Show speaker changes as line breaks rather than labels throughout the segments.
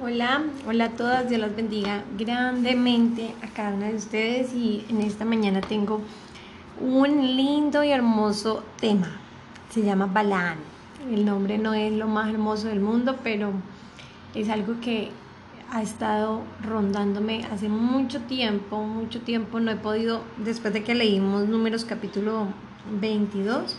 Hola, hola a todas, Dios las bendiga grandemente a cada una de ustedes y en esta mañana tengo un lindo y hermoso tema. Se llama Balán. El nombre no es lo más hermoso del mundo, pero es algo que ha estado rondándome hace mucho tiempo, mucho tiempo. No he podido, después de que leímos números capítulo 22,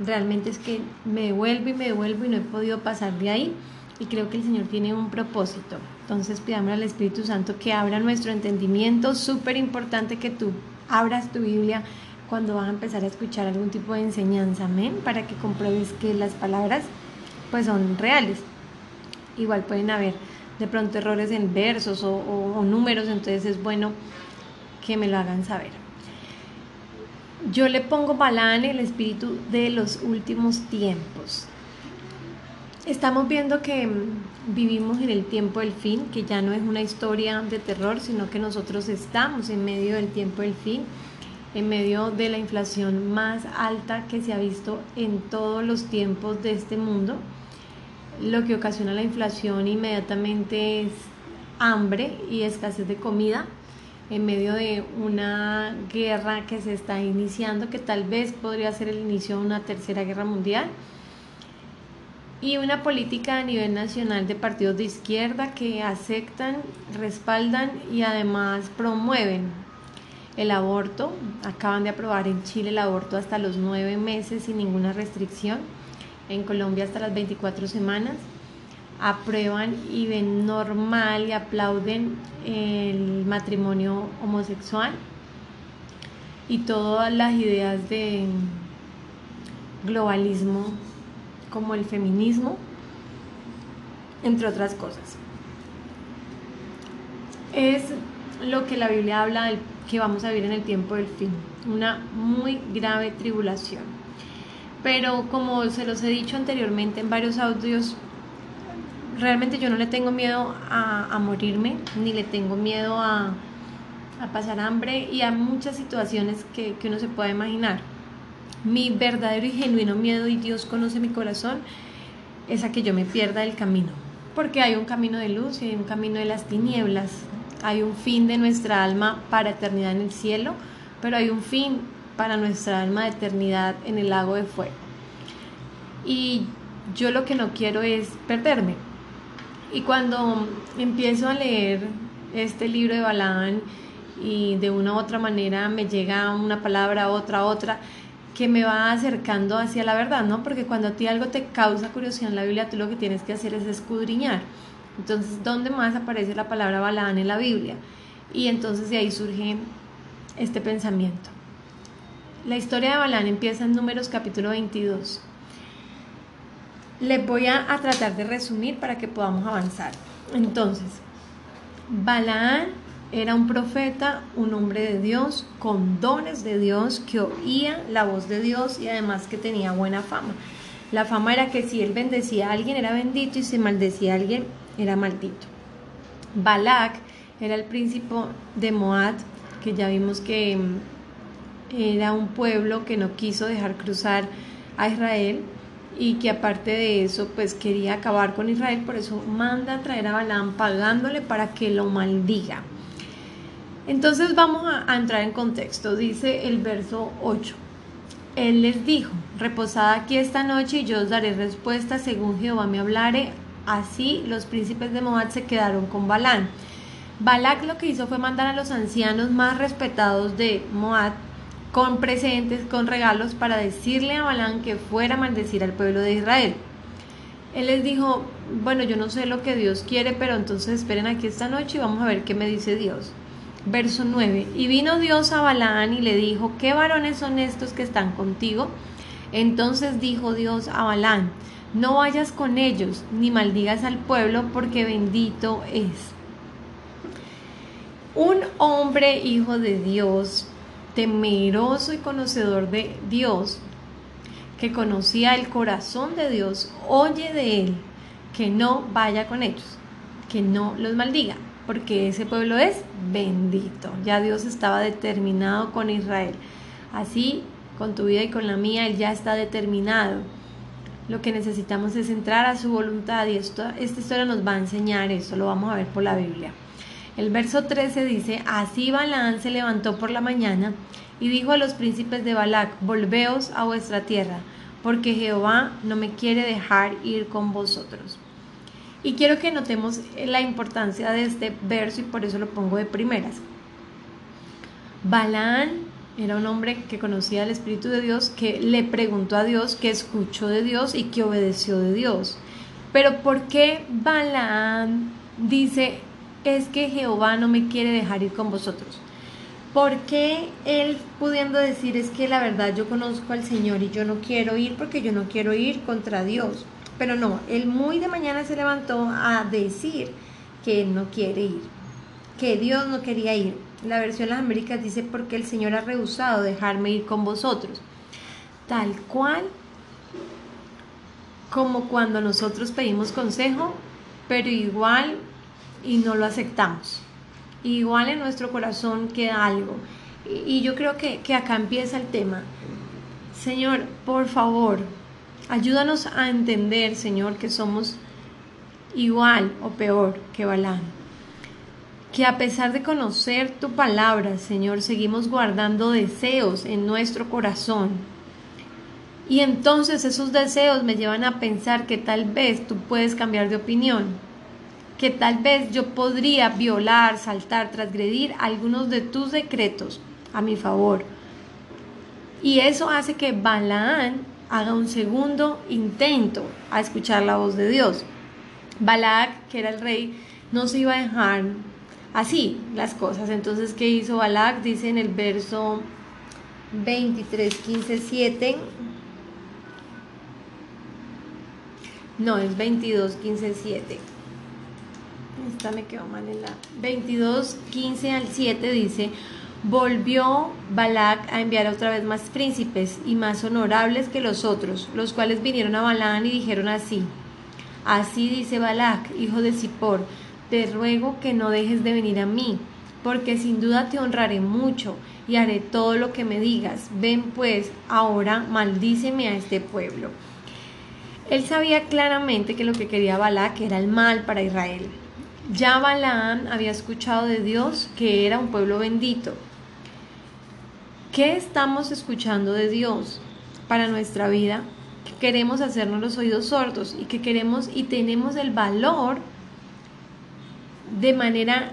realmente es que me devuelvo y me devuelvo y no he podido pasar de ahí y creo que el Señor tiene un propósito. Entonces pidamos al Espíritu Santo que abra nuestro entendimiento. Súper importante que tú abras tu Biblia cuando vas a empezar a escuchar algún tipo de enseñanza, amén, para que compruebes que las palabras pues son reales. Igual pueden haber de pronto errores en versos o, números, entonces es bueno que me lo hagan saber. Yo le pongo Balán el espíritu de los últimos tiempos. Estamos viendo que mm, vivimos en el tiempo del fin, que ya no es una historia de terror, sino que nosotros estamos en medio del tiempo del fin, en medio de la inflación más alta que se ha visto en todos los tiempos de este mundo. Lo que ocasiona la inflación inmediatamente es hambre y escasez de comida en medio de una guerra que se está iniciando, que tal vez podría ser el inicio de una tercera guerra mundial y una política a nivel nacional de partidos de izquierda que aceptan, respaldan y además promueven el aborto. Acaban de aprobar en Chile el aborto hasta los nueve meses sin ninguna restricción. En Colombia hasta las 24 semanas. Aprueban y ven normal y aplauden el matrimonio homosexual y todas las ideas de globalismo como el feminismo, entre otras cosas. Es lo que la Biblia habla del que vamos a vivir en el tiempo del fin, una muy grave tribulación. Pero como se los he dicho anteriormente en varios audios, realmente yo no le tengo miedo a, morirme, ni le tengo miedo a, pasar hambre y a muchas situaciones que, que uno se pueda imaginar mi verdadero y genuino miedo, y Dios conoce mi corazón, es a que yo me pierda el camino. Porque hay un camino de luz y hay un camino de las tinieblas. Hay un fin de nuestra alma para eternidad en el cielo, pero hay un fin para nuestra alma de eternidad en el lago de fuego. Y yo lo que no quiero es perderme. Y cuando empiezo a leer este libro de Balán y de una u otra manera me llega una palabra, otra, otra, que me va acercando hacia la verdad, ¿no? Porque cuando a ti algo te causa curiosidad en la Biblia, tú lo que tienes que hacer es escudriñar. Entonces, ¿dónde más aparece la palabra Balaán en la Biblia? Y entonces de ahí surge este pensamiento. La historia de Balaán empieza en Números capítulo 22. Les voy a, a tratar de resumir para que podamos avanzar. Entonces, Balaán era un profeta, un hombre de Dios, con dones de Dios, que oía la voz de Dios y además que tenía buena fama. La fama era que si él bendecía a alguien era bendito y si maldecía a alguien era maldito. Balak era el príncipe de Moab, que ya vimos que mm, era un pueblo que no quiso dejar cruzar a Israel y que aparte de eso pues quería acabar con Israel, por eso manda a traer a Balaam pagándole para que lo maldiga. Entonces vamos a, entrar en contexto. Dice el verso 8. Él les dijo, reposad aquí esta noche y yo os daré respuesta según Jehová me hablare. Así los príncipes de Moab se quedaron con Balán. Balak lo que hizo fue mandar a los ancianos más respetados de Moab con presentes, con regalos, para decirle a Balán que fuera a maldecir al pueblo de Israel. Él les dijo, bueno, yo no sé lo que Dios quiere, pero entonces esperen aquí esta noche y vamos a ver qué me dice Dios. Verso 9. Y vino Dios a Balaán y le dijo, ¿qué varones son estos que están contigo? Entonces dijo Dios a Balaán, no vayas con ellos, ni maldigas al pueblo, porque bendito es. Un hombre hijo de Dios, temeroso y conocedor de Dios, que conocía el corazón de Dios, oye de él que no vaya con ellos, que no los maldiga porque ese pueblo es bendito. Ya Dios estaba determinado con Israel. Así, con tu vida y con la mía, Él ya está determinado. lo que necesitamos es entrar a su voluntad y esto, esta historia nos va a enseñar eso, lo vamos a ver por la Biblia. El verso 13 dice, así Balaán se levantó por la mañana y dijo a los príncipes de Balac, volveos a vuestra tierra, porque Jehová no me quiere dejar ir con vosotros. Y quiero que notemos la importancia de este verso y por eso lo pongo de primeras. Balaán era un hombre que conocía el Espíritu de Dios, que le preguntó a Dios, que escuchó de Dios y que obedeció de Dios. Pero ¿por qué Balaán dice, es que Jehová no me quiere dejar ir con vosotros? ¿Por qué él pudiendo decir es que la verdad yo conozco al Señor y yo no quiero ir porque yo no quiero ir contra Dios? Pero no, él muy de mañana se levantó a decir que él no quiere ir, que Dios no quería ir. La versión de las Américas dice porque el Señor ha rehusado dejarme ir con vosotros. Tal cual como cuando nosotros pedimos consejo, pero igual y no lo aceptamos igual en nuestro corazón queda algo. Y, yo creo que, que acá empieza el tema. Señor, por favor, ayúdanos a entender, Señor, que somos igual o peor que Balán. Que a pesar de conocer tu palabra, Señor, seguimos guardando deseos en nuestro corazón. Y entonces esos deseos me llevan a pensar que tal vez tú puedes cambiar de opinión que tal vez yo podría violar, saltar, transgredir algunos de tus decretos a mi favor. Y eso hace que Balaán haga un segundo intento a escuchar la voz de Dios. Balac, que era el rey, no se iba a dejar así las cosas. Entonces, ¿qué hizo Balac? Dice en el verso 23, 15, 7. No, es 22, 15, 7 esta me quedó mal en la 22, 15 al 7 dice, volvió Balac a enviar otra vez más príncipes y más honorables que los otros, los cuales vinieron a Balaam y dijeron así, así dice Balac, hijo de Zippor, te ruego que no dejes de venir a mí, porque sin duda te honraré mucho y haré todo lo que me digas. Ven pues, ahora maldíceme a este pueblo. Él sabía claramente que lo que quería Balac era el mal para Israel. Ya Balaam había escuchado de Dios que era un pueblo bendito. ¿Qué estamos escuchando de Dios para nuestra vida? Que queremos hacernos los oídos sordos y que queremos y tenemos el valor de manera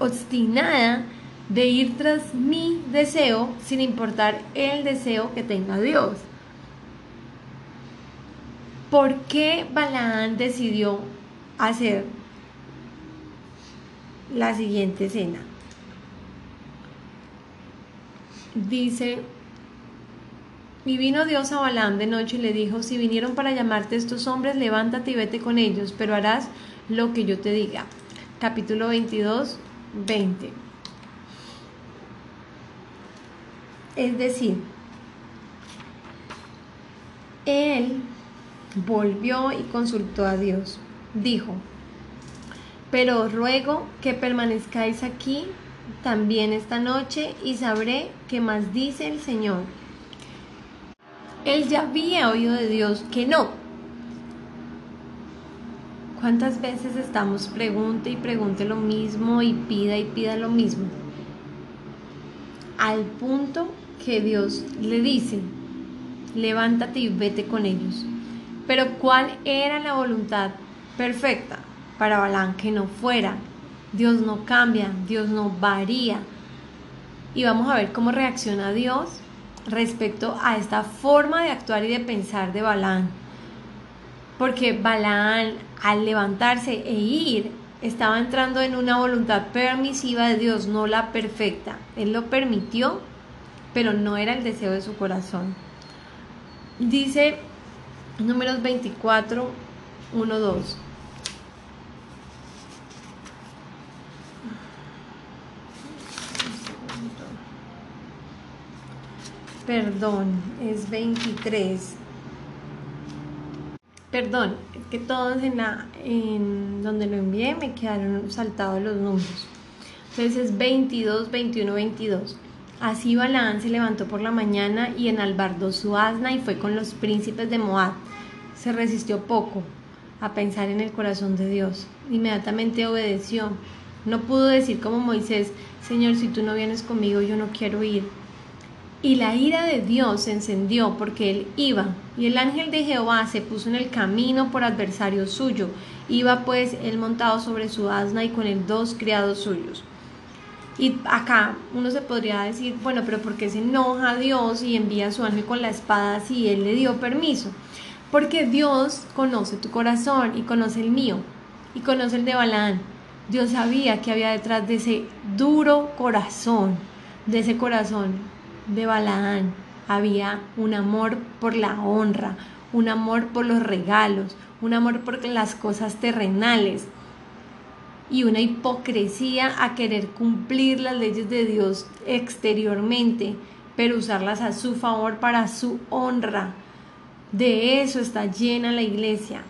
obstinada de ir tras mi deseo sin importar el deseo que tenga Dios. ¿Por qué Balaam decidió hacer la siguiente escena. Dice, y vino Dios a Balaam de noche y le dijo, si vinieron para llamarte estos hombres, levántate y vete con ellos, pero harás lo que yo te diga. Capítulo 22, 20. Es decir, él volvió y consultó a Dios. Dijo, pero ruego que permanezcáis aquí también esta noche y sabré qué más dice el Señor. Él ya había oído de Dios que no. ¿Cuántas veces estamos pregunte y pregunte lo mismo y pida y pida lo mismo? Al punto que Dios le dice, levántate y vete con ellos. Pero ¿cuál era la voluntad perfecta? para Balán que no fuera. Dios no cambia, Dios no varía. Y vamos a ver cómo reacciona Dios respecto a esta forma de actuar y de pensar de Balán. Porque Balán al levantarse e ir estaba entrando en una voluntad permisiva de Dios, no la perfecta. Él lo permitió, pero no era el deseo de su corazón. Dice números 24, 1, 2. Perdón, es 23. Perdón, es que todos en, la, en donde lo envié me quedaron saltados los números. Entonces es 22, 21, 22. Así Balaán se levantó por la mañana y enalbardó su asna y fue con los príncipes de Moab, se resistió poco a pensar en el corazón de Dios. Inmediatamente obedeció. No pudo decir como Moisés, Señor, si tú no vienes conmigo, yo no quiero ir. Y la ira de Dios se encendió porque él iba, y el ángel de Jehová se puso en el camino por adversario suyo. Iba pues él montado sobre su asna y con él dos criados suyos. Y acá uno se podría decir, bueno, pero ¿por qué se enoja Dios y envía a su ángel con la espada si él le dio permiso? Porque Dios conoce tu corazón y conoce el mío y conoce el de Balaán. Dios sabía que había detrás de ese duro corazón, de ese corazón de Balaán había un amor por la honra, un amor por los regalos, un amor por las cosas terrenales y una hipocresía a querer cumplir las leyes de Dios exteriormente, pero usarlas a su favor para su honra. De eso está llena la iglesia,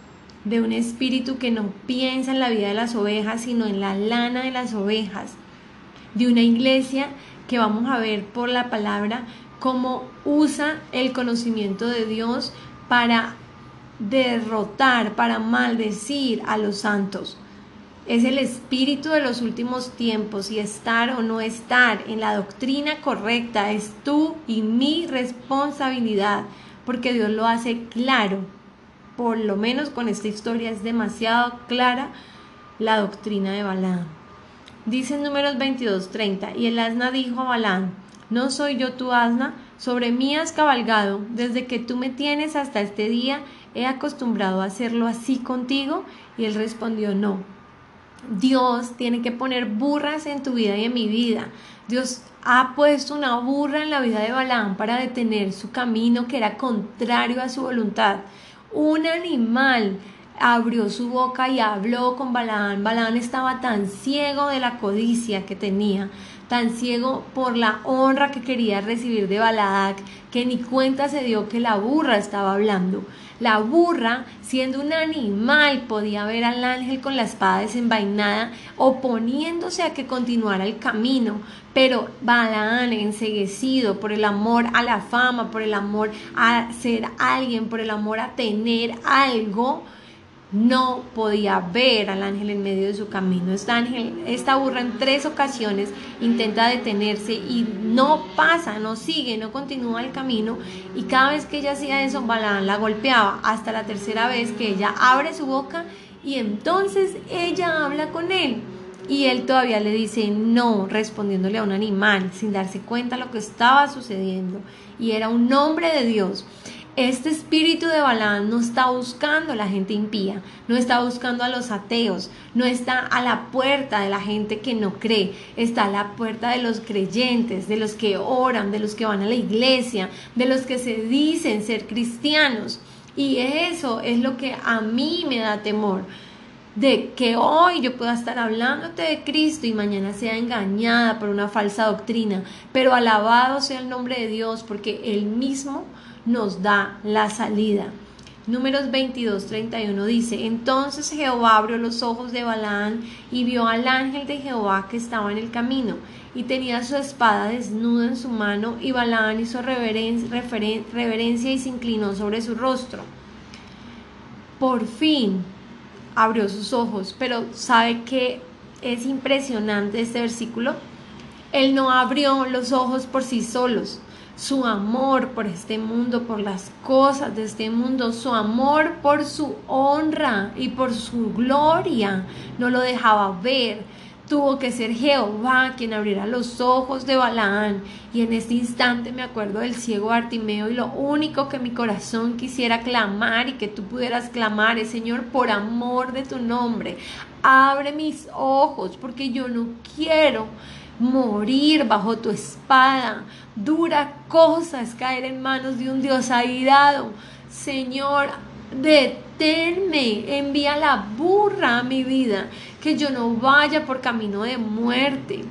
de un espíritu que no piensa en la vida de las ovejas, sino en la lana de las ovejas, de una iglesia que vamos a ver por la palabra cómo usa el conocimiento de Dios para derrotar, para maldecir a los santos. Es el espíritu de los últimos tiempos y estar o no estar en la doctrina correcta es tú y mi responsabilidad, porque Dios lo hace claro. Por lo menos con esta historia es demasiado clara la doctrina de Balaam. Dice en números 22:30, y el asna dijo a Balán, ¿no soy yo tu asna? Sobre mí has cabalgado, desde que tú me tienes hasta este día, he acostumbrado a hacerlo así contigo. Y él respondió, no. Dios tiene que poner burras en tu vida y en mi vida. Dios ha puesto una burra en la vida de Balaam para detener su camino que era contrario a su voluntad. Un animal abrió su boca y habló con Balaán. Balaán estaba tan ciego de la codicia que tenía, tan ciego por la honra que quería recibir de Balac, que ni cuenta se dio que la burra estaba hablando. La burra, siendo un animal, podía ver al ángel con la espada desenvainada, oponiéndose a que continuara el camino. Pero Balaán, enseguecido por el amor a la fama, por el amor a ser alguien, por el amor a tener algo, no podía ver al ángel en medio de su camino. Esta, ángel, esta burra en tres ocasiones intenta detenerse y no pasa, no sigue, no continúa el camino. Y cada vez que ella hacía eso, la golpeaba. Hasta la tercera vez que ella abre su boca y entonces ella habla con él. Y él todavía le dice no, respondiéndole a un animal, sin darse cuenta lo que estaba sucediendo. Y era un nombre de Dios. Este espíritu de Balaam no está buscando a la gente impía, no está buscando a los ateos, no está a la puerta de la gente que no cree, está a la puerta de los creyentes, de los que oran, de los que van a la iglesia, de los que se dicen ser cristianos. Y eso es lo que a mí me da temor de que hoy yo pueda estar hablándote de Cristo y mañana sea engañada por una falsa doctrina, pero alabado sea el nombre de Dios porque Él mismo nos da la salida. Números 22, 31 dice, entonces Jehová abrió los ojos de Balaán y vio al ángel de Jehová que estaba en el camino y tenía su espada desnuda en su mano y Balaán hizo reverencia y se inclinó sobre su rostro. Por fin abrió sus ojos, pero ¿sabe qué es impresionante este versículo? Él no abrió los ojos por sí solos, su amor por este mundo, por las cosas de este mundo, su amor por su honra y por su gloria, no lo dejaba ver. Tuvo que ser Jehová quien abriera los ojos de Balaán. Y en este instante me acuerdo del ciego Artimeo y lo único que mi corazón quisiera clamar y que tú pudieras clamar es, Señor, por amor de tu nombre, abre mis ojos porque yo no quiero morir bajo tu espada. Dura cosa es caer en manos de un Dios airado. Señor, deténme, envía la burra a mi vida, que yo no vaya por camino de muerte.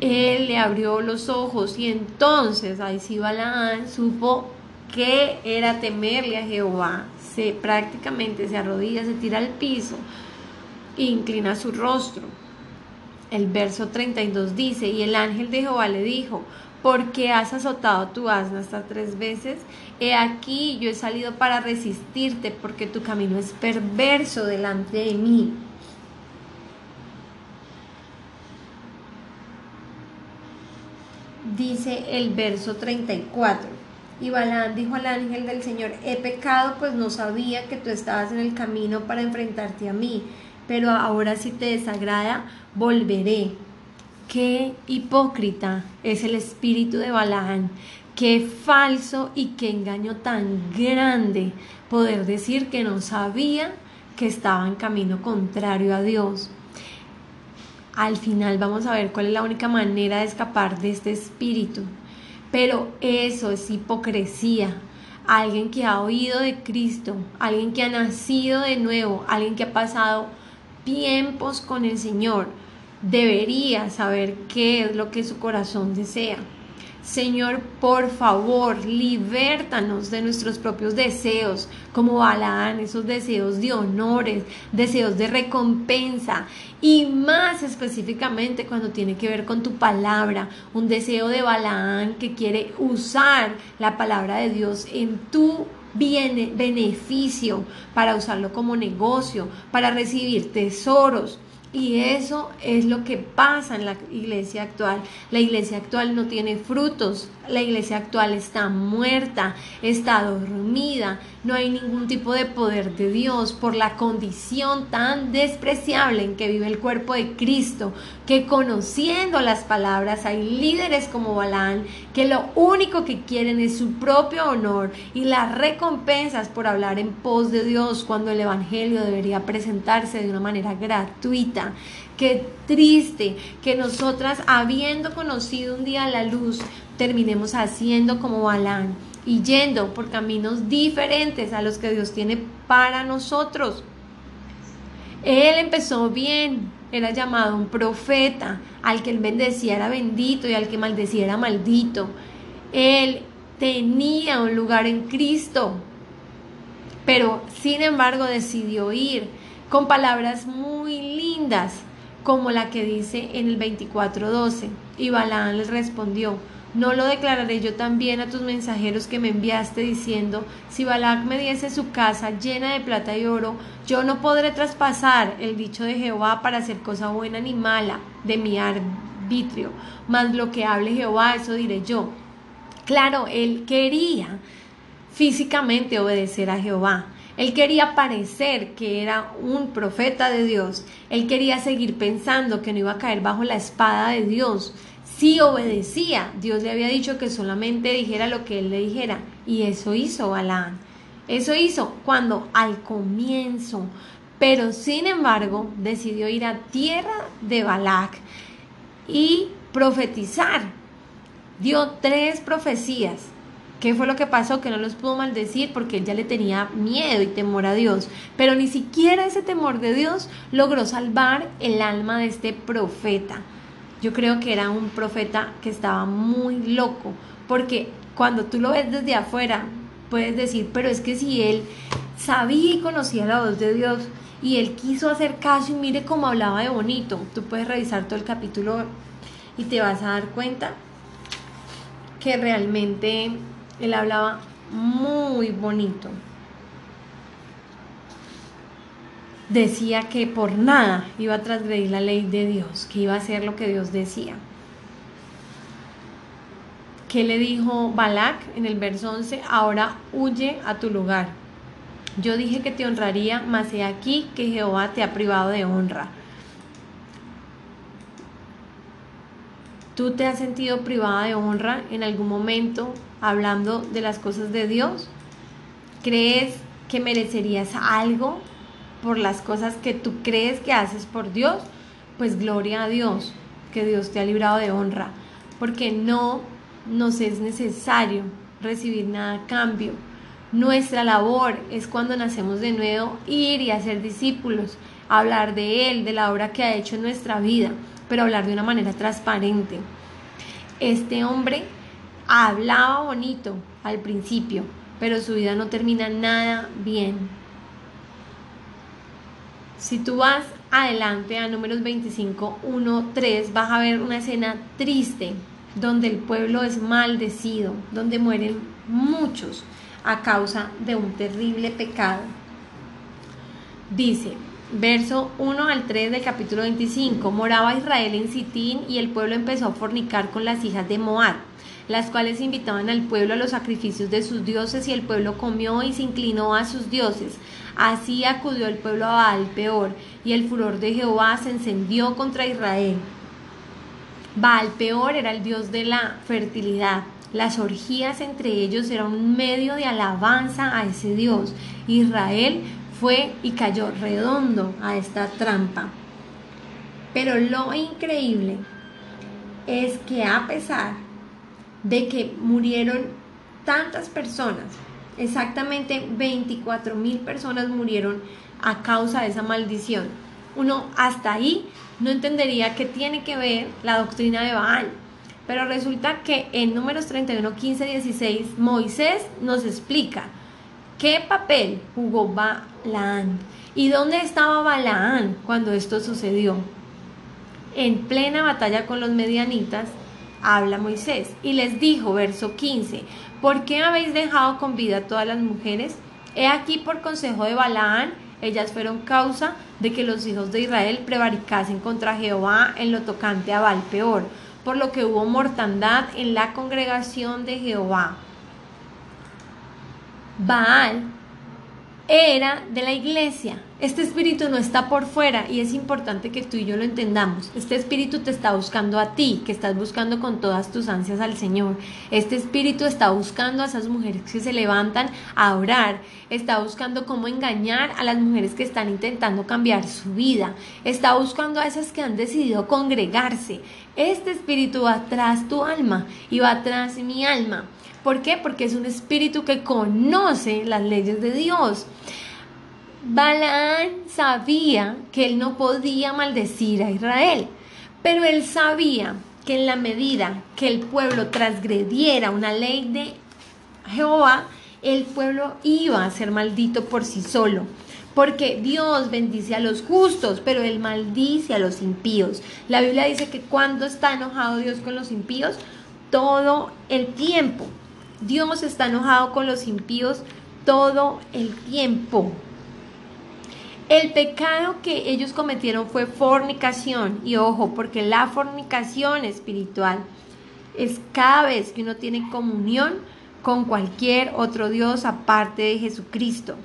Él le abrió los ojos y entonces ahí sí Balaán supo que era temerle a Jehová. Se prácticamente se arrodilla, se tira al piso e inclina su rostro. El verso 32 dice, y el ángel de Jehová le dijo, porque has azotado tu asna hasta tres veces. He aquí, yo he salido para resistirte, porque tu camino es perverso delante de mí. Dice el verso 34. Y Balán dijo al ángel del Señor, he pecado, pues no sabía que tú estabas en el camino para enfrentarte a mí, pero ahora si te desagrada, volveré. Qué hipócrita es el espíritu de Balaán, qué falso y qué engaño tan grande poder decir que no sabía que estaba en camino contrario a Dios. Al final vamos a ver cuál es la única manera de escapar de este espíritu. Pero eso es hipocresía. Alguien que ha oído de Cristo, alguien que ha nacido de nuevo, alguien que ha pasado tiempos con el Señor, debería saber qué es lo que su corazón desea. Señor, por favor, libértanos de nuestros propios deseos, como Balaán, esos deseos de honores, deseos de recompensa, y más específicamente cuando tiene que ver con tu palabra, un deseo de Balaán que quiere usar la palabra de Dios en tu bien, beneficio, para usarlo como negocio, para recibir tesoros. Y eso es lo que pasa en la iglesia actual. La iglesia actual no tiene frutos, la iglesia actual está muerta, está dormida, no hay ningún tipo de poder de Dios por la condición tan despreciable en que vive el cuerpo de Cristo, que conociendo las palabras hay líderes como Balán que lo único que quieren es su propio honor y las recompensas por hablar en pos de Dios cuando el Evangelio debería presentarse de una manera gratuita. Qué triste que nosotras, habiendo conocido un día la luz, terminemos haciendo como Balán y yendo por caminos diferentes a los que Dios tiene para nosotros. Él empezó bien, era llamado un profeta, al que él bendecía era bendito y al que maldecía era maldito. Él tenía un lugar en Cristo, pero sin embargo decidió ir con palabras muy lindas, como la que dice en el 24:12. Y Balaán les respondió, no lo declararé yo también a tus mensajeros que me enviaste diciendo, si Balac me diese su casa llena de plata y oro, yo no podré traspasar el dicho de Jehová para hacer cosa buena ni mala de mi arbitrio, mas lo que hable Jehová, eso diré yo. Claro, él quería físicamente obedecer a Jehová. Él quería parecer que era un profeta de Dios. Él quería seguir pensando que no iba a caer bajo la espada de Dios si obedecía, Dios le había dicho que solamente dijera lo que él le dijera. Y eso hizo Balaán. Eso hizo cuando al comienzo, pero sin embargo decidió ir a tierra de Balac y profetizar. Dio tres profecías. ¿Qué fue lo que pasó? Que no los pudo maldecir porque él ya le tenía miedo y temor a Dios. Pero ni siquiera ese temor de Dios logró salvar el alma de este profeta yo creo que era un profeta que estaba muy loco, porque cuando tú lo ves desde afuera, puedes decir, pero es que si él sabía y conocía la voz de Dios y él quiso hacer caso y mire cómo hablaba de bonito, tú puedes revisar todo el capítulo y te vas a dar cuenta que realmente él hablaba muy bonito. Decía que por nada iba a transgredir la ley de Dios, que iba a hacer lo que Dios decía. ¿Qué le dijo Balak en el verso 11? Ahora huye a tu lugar. Yo dije que te honraría, mas he aquí que Jehová te ha privado de honra. ¿Tú te has sentido privada de honra en algún momento hablando de las cosas de Dios? ¿Crees que merecerías algo por las cosas que tú crees que haces por Dios, pues gloria a Dios, que Dios te ha librado de honra, porque no nos es necesario recibir nada a cambio. Nuestra labor es cuando nacemos de nuevo ir y hacer discípulos, hablar de Él, de la obra que ha hecho en nuestra vida, pero hablar de una manera transparente. Este hombre hablaba bonito al principio, pero su vida no termina nada bien. Si tú vas adelante a números 25, 1, 3, vas a ver una escena triste. donde el pueblo es maldecido, donde mueren muchos a causa de un terrible pecado. Dice, verso 1 al 3 del capítulo 25, moraba Israel en Sitín y el pueblo empezó a fornicar con las hijas de Moab, las cuales invitaban al pueblo a los sacrificios de sus dioses y el pueblo comió y se inclinó a sus dioses. Así acudió el pueblo a Baal peor y el furor de Jehová se encendió contra Israel. Baal peor era el dios de la fertilidad. Las orgías entre ellos eran un medio de alabanza a ese dios. Israel fue y cayó redondo a esta trampa. Pero lo increíble es que a pesar de que murieron tantas personas, exactamente 24 mil personas murieron a causa de esa maldición. Uno hasta ahí no entendería qué tiene que ver la doctrina de Baal. Pero resulta que en números 31, 15, 16, Moisés nos explica qué papel jugó Balaán y dónde estaba Balaán cuando esto sucedió. En plena batalla con los medianitas, habla Moisés y les dijo, verso 15, ¿por qué habéis dejado con vida a todas las mujeres? He aquí por consejo de Balaán, ellas fueron causa de que los hijos de Israel prevaricasen contra Jehová en lo tocante a Baal peor, por lo que hubo mortandad en la congregación de Jehová. Baal era de la iglesia. Este espíritu no está por fuera y es importante que tú y yo lo entendamos. Este espíritu te está buscando a ti, que estás buscando con todas tus ansias al Señor. Este espíritu está buscando a esas mujeres que se levantan a orar. Está buscando cómo engañar a las mujeres que están intentando cambiar su vida. Está buscando a esas que han decidido congregarse. Este espíritu va tras tu alma y va tras mi alma. ¿Por qué? Porque es un espíritu que conoce las leyes de Dios. Balaán sabía que él no podía maldecir a Israel, pero él sabía que en la medida que el pueblo transgrediera una ley de Jehová, el pueblo iba a ser maldito por sí solo. Porque Dios bendice a los justos, pero Él maldice a los impíos. La Biblia dice que cuando está enojado Dios con los impíos, todo el tiempo. Dios está enojado con los impíos todo el tiempo. El pecado que ellos cometieron fue fornicación. Y ojo, porque la fornicación espiritual es cada vez que uno tiene comunión con cualquier otro Dios aparte de Jesucristo.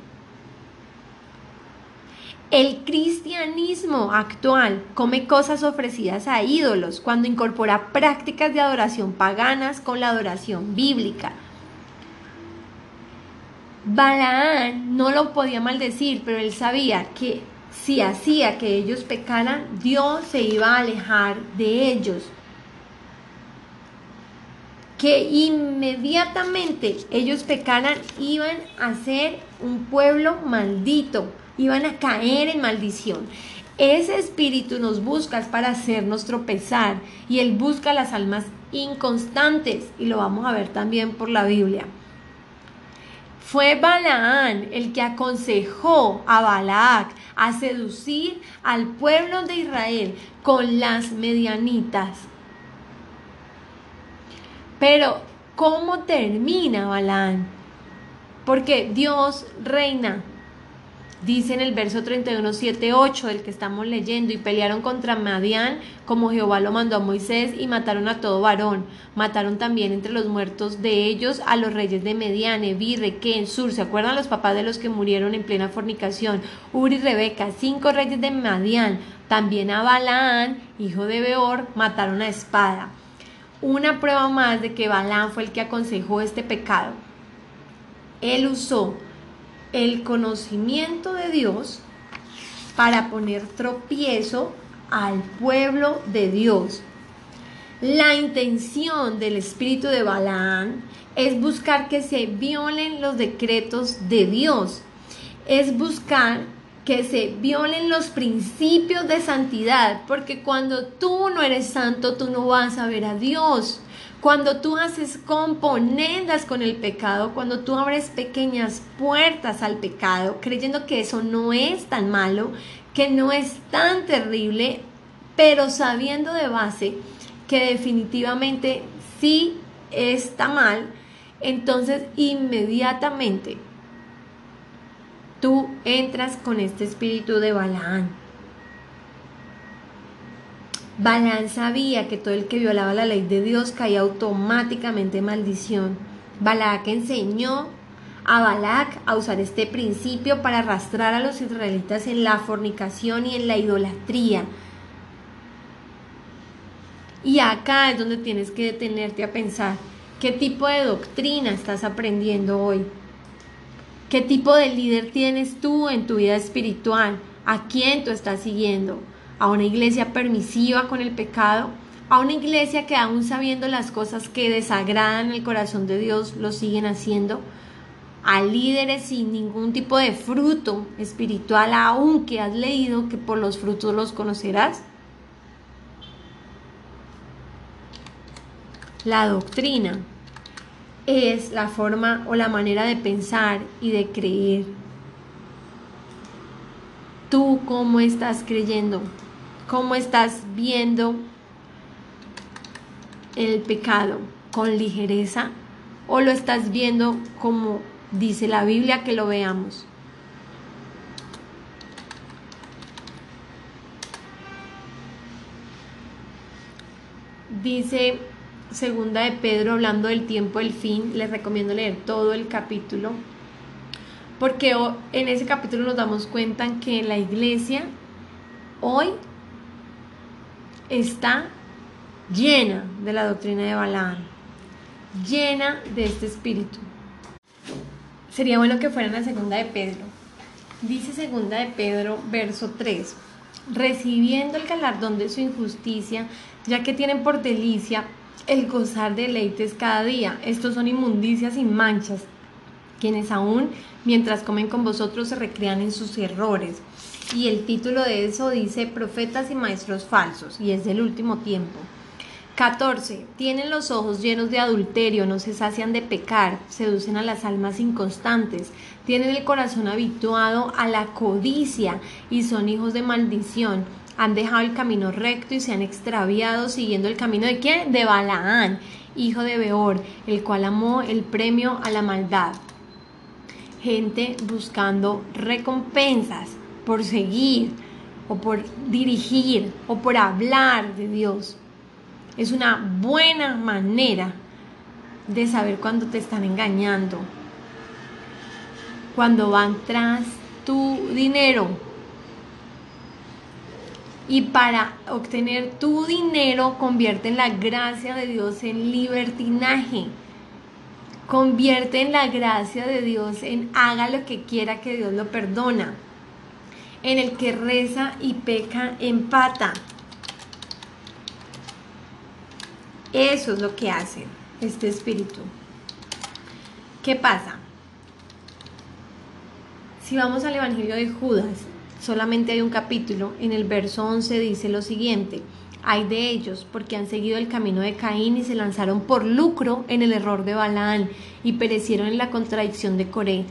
El cristianismo actual come cosas ofrecidas a ídolos cuando incorpora prácticas de adoración paganas con la adoración bíblica. Balaán no lo podía maldecir, pero él sabía que si hacía que ellos pecaran, Dios se iba a alejar de ellos. Que inmediatamente ellos pecaran, iban a ser un pueblo maldito, iban a caer en maldición. Ese espíritu nos busca para hacernos tropezar y él busca las almas inconstantes y lo vamos a ver también por la Biblia. Fue Balaán el que aconsejó a Balac a seducir al pueblo de Israel con las medianitas. Pero, ¿cómo termina Balaán? Porque Dios reina Dice en el verso 31, 7, 8 del que estamos leyendo, y pelearon contra Madián como Jehová lo mandó a Moisés y mataron a todo varón. Mataron también entre los muertos de ellos a los reyes de Medián, Evi, Requén, Sur. ¿Se acuerdan los papás de los que murieron en plena fornicación? Uri y Rebeca, cinco reyes de Madián. También a Balaán, hijo de Beor, mataron a espada. Una prueba más de que Balaán fue el que aconsejó este pecado. Él usó el conocimiento de Dios para poner tropiezo al pueblo de Dios. La intención del espíritu de Balaán es buscar que se violen los decretos de Dios, es buscar que se violen los principios de santidad, porque cuando tú no eres santo, tú no vas a ver a Dios. Cuando tú haces componendas con el pecado, cuando tú abres pequeñas puertas al pecado, creyendo que eso no es tan malo, que no es tan terrible, pero sabiendo de base que definitivamente sí está mal, entonces inmediatamente tú entras con este espíritu de Balaán. Balaán sabía que todo el que violaba la ley de Dios caía automáticamente en maldición. Balac enseñó a Balac a usar este principio para arrastrar a los israelitas en la fornicación y en la idolatría. Y acá es donde tienes que detenerte a pensar qué tipo de doctrina estás aprendiendo hoy. ¿Qué tipo de líder tienes tú en tu vida espiritual? ¿A quién tú estás siguiendo? ¿A una iglesia permisiva con el pecado? ¿A una iglesia que aún sabiendo las cosas que desagradan el corazón de Dios lo siguen haciendo? ¿A líderes sin ningún tipo de fruto espiritual aunque has leído que por los frutos los conocerás? La doctrina es la forma o la manera de pensar y de creer. ¿Tú cómo estás creyendo? ¿Cómo estás viendo el pecado? ¿Con ligereza? ¿O lo estás viendo como dice la Biblia que lo veamos? Dice segunda de Pedro hablando del tiempo del fin, les recomiendo leer todo el capítulo, porque en ese capítulo nos damos cuenta que la iglesia hoy está llena de la doctrina de Balaam, llena de este espíritu. Sería bueno que fueran a segunda de Pedro. Dice segunda de Pedro, verso 3, recibiendo el galardón de su injusticia, ya que tienen por delicia el gozar de deleites cada día. Estos son inmundicias y manchas, quienes aún mientras comen con vosotros se recrean en sus errores. Y el título de eso dice Profetas y Maestros Falsos, y es del último tiempo. 14. Tienen los ojos llenos de adulterio, no se sacian de pecar, seducen a las almas inconstantes, tienen el corazón habituado a la codicia y son hijos de maldición han dejado el camino recto y se han extraviado siguiendo el camino de? De Balaán, hijo de Beor, el cual amó el premio a la maldad. Gente buscando recompensas por seguir o por dirigir o por hablar de Dios. Es una buena manera de saber cuando te están engañando. Cuando van tras tu dinero, y para obtener tu dinero convierte en la gracia de Dios en libertinaje. Convierte en la gracia de Dios en haga lo que quiera que Dios lo perdona. En el que reza y peca empata. Eso es lo que hace este espíritu. ¿Qué pasa? Si vamos al Evangelio de Judas, solamente hay un capítulo, en el verso 11 dice lo siguiente, hay de ellos porque han seguido el camino de Caín y se lanzaron por lucro en el error de Balaán y perecieron en la contradicción de Coré.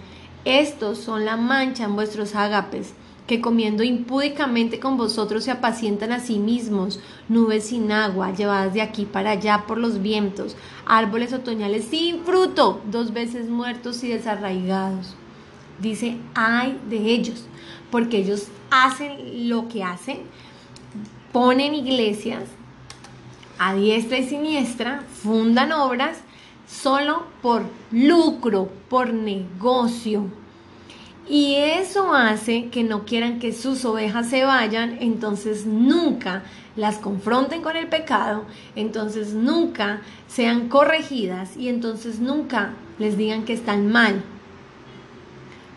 Estos son la mancha en vuestros ágapes, que comiendo impúdicamente con vosotros se apacientan a sí mismos, nubes sin agua, llevadas de aquí para allá por los vientos, árboles otoñales sin fruto, dos veces muertos y desarraigados. Dice, ay de ellos, porque ellos hacen lo que hacen, ponen iglesias a diestra y siniestra, fundan obras solo por lucro, por negocio. Y eso hace que no quieran que sus ovejas se vayan, entonces nunca las confronten con el pecado, entonces nunca sean corregidas y entonces nunca les digan que están mal,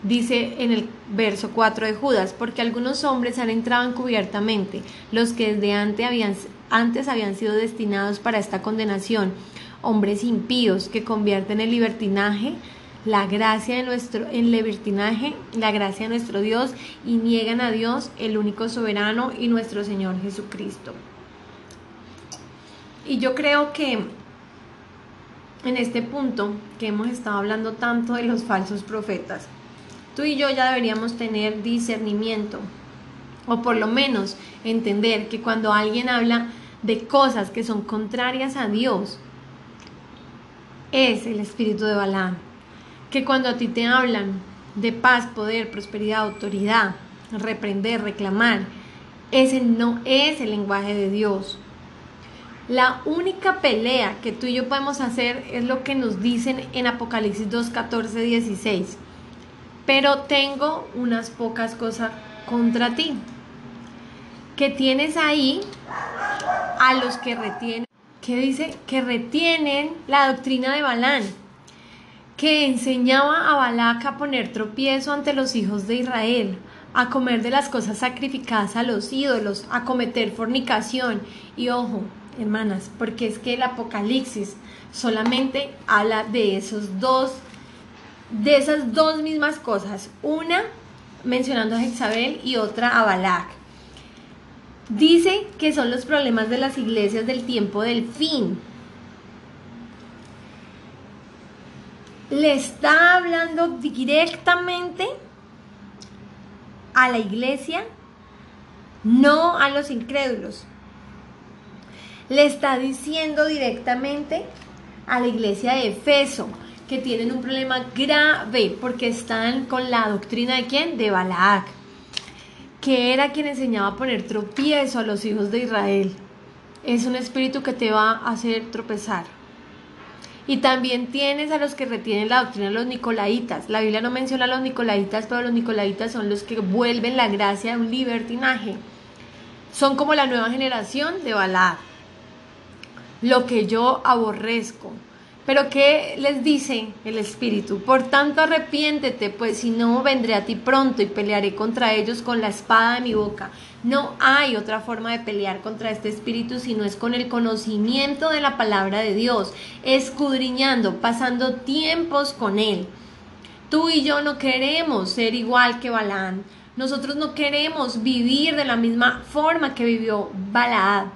dice en el verso 4 de Judas, porque algunos hombres han entrado encubiertamente, los que desde antes habían, antes habían sido destinados para esta condenación, hombres impíos que convierten el libertinaje la gracia de nuestro en la gracia de nuestro Dios y niegan a Dios, el único soberano y nuestro Señor Jesucristo. Y yo creo que en este punto que hemos estado hablando tanto de los falsos profetas, Tú y yo ya deberíamos tener discernimiento o por lo menos entender que cuando alguien habla de cosas que son contrarias a Dios, es el espíritu de Balaam. Que cuando a ti te hablan de paz, poder, prosperidad, autoridad, reprender, reclamar, ese no es el lenguaje de Dios. La única pelea que tú y yo podemos hacer es lo que nos dicen en Apocalipsis 2, 14, 16. Pero tengo unas pocas cosas contra ti. Que tienes ahí a los que retienen, que dice que retienen la doctrina de Balán, que enseñaba a Balac a poner tropiezo ante los hijos de Israel, a comer de las cosas sacrificadas a los ídolos, a cometer fornicación. Y ojo, hermanas, porque es que el Apocalipsis solamente habla de esos dos, de esas dos mismas cosas. Una mencionando a Jezabel y otra a Balac. Dice que son los problemas de las iglesias del tiempo del fin. Le está hablando directamente a la iglesia, no a los incrédulos. Le está diciendo directamente a la iglesia de Efeso que tienen un problema grave porque están con la doctrina de quién? De Balac, que era quien enseñaba a poner tropiezo a los hijos de Israel. Es un espíritu que te va a hacer tropezar. Y también tienes a los que retienen la doctrina los nicolaitas. La Biblia no menciona a los nicolaitas, pero los nicolaitas son los que vuelven la gracia de un libertinaje. Son como la nueva generación de Balad. Lo que yo aborrezco. Pero ¿qué les dice el Espíritu? Por tanto arrepiéntete, pues si no vendré a ti pronto y pelearé contra ellos con la espada de mi boca. No hay otra forma de pelear contra este Espíritu si no es con el conocimiento de la palabra de Dios, escudriñando, pasando tiempos con Él. Tú y yo no queremos ser igual que Balaán. Nosotros no queremos vivir de la misma forma que vivió Balaad.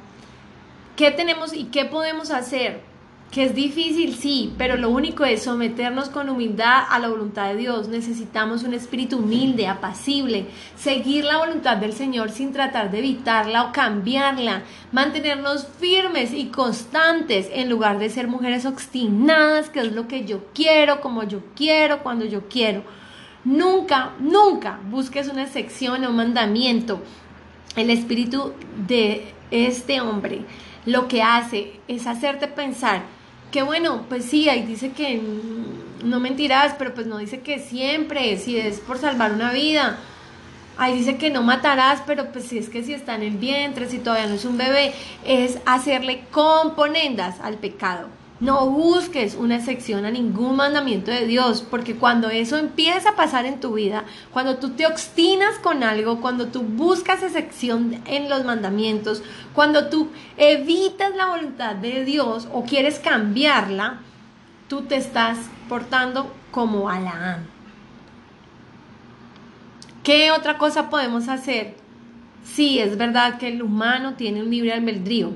¿Qué tenemos y qué podemos hacer? Que es difícil, sí, pero lo único es someternos con humildad a la voluntad de Dios. Necesitamos un espíritu humilde, apacible, seguir la voluntad del Señor sin tratar de evitarla o cambiarla, mantenernos firmes y constantes en lugar de ser mujeres obstinadas, que es lo que yo quiero, como yo quiero, cuando yo quiero. Nunca, nunca busques una sección o un mandamiento. El espíritu de este hombre lo que hace es hacerte pensar que bueno, pues sí, ahí dice que no mentirás, pero pues no dice que siempre, si es por salvar una vida. Ahí dice que no matarás, pero pues si es que si está en el vientre, si todavía no es un bebé, es hacerle componendas al pecado. No busques una excepción a ningún mandamiento de Dios, porque cuando eso empieza a pasar en tu vida, cuando tú te obstinas con algo, cuando tú buscas excepción en los mandamientos, cuando tú evitas la voluntad de Dios o quieres cambiarla, tú te estás portando como Alaán. ¿Qué otra cosa podemos hacer? Sí, es verdad que el humano tiene un libre albedrío,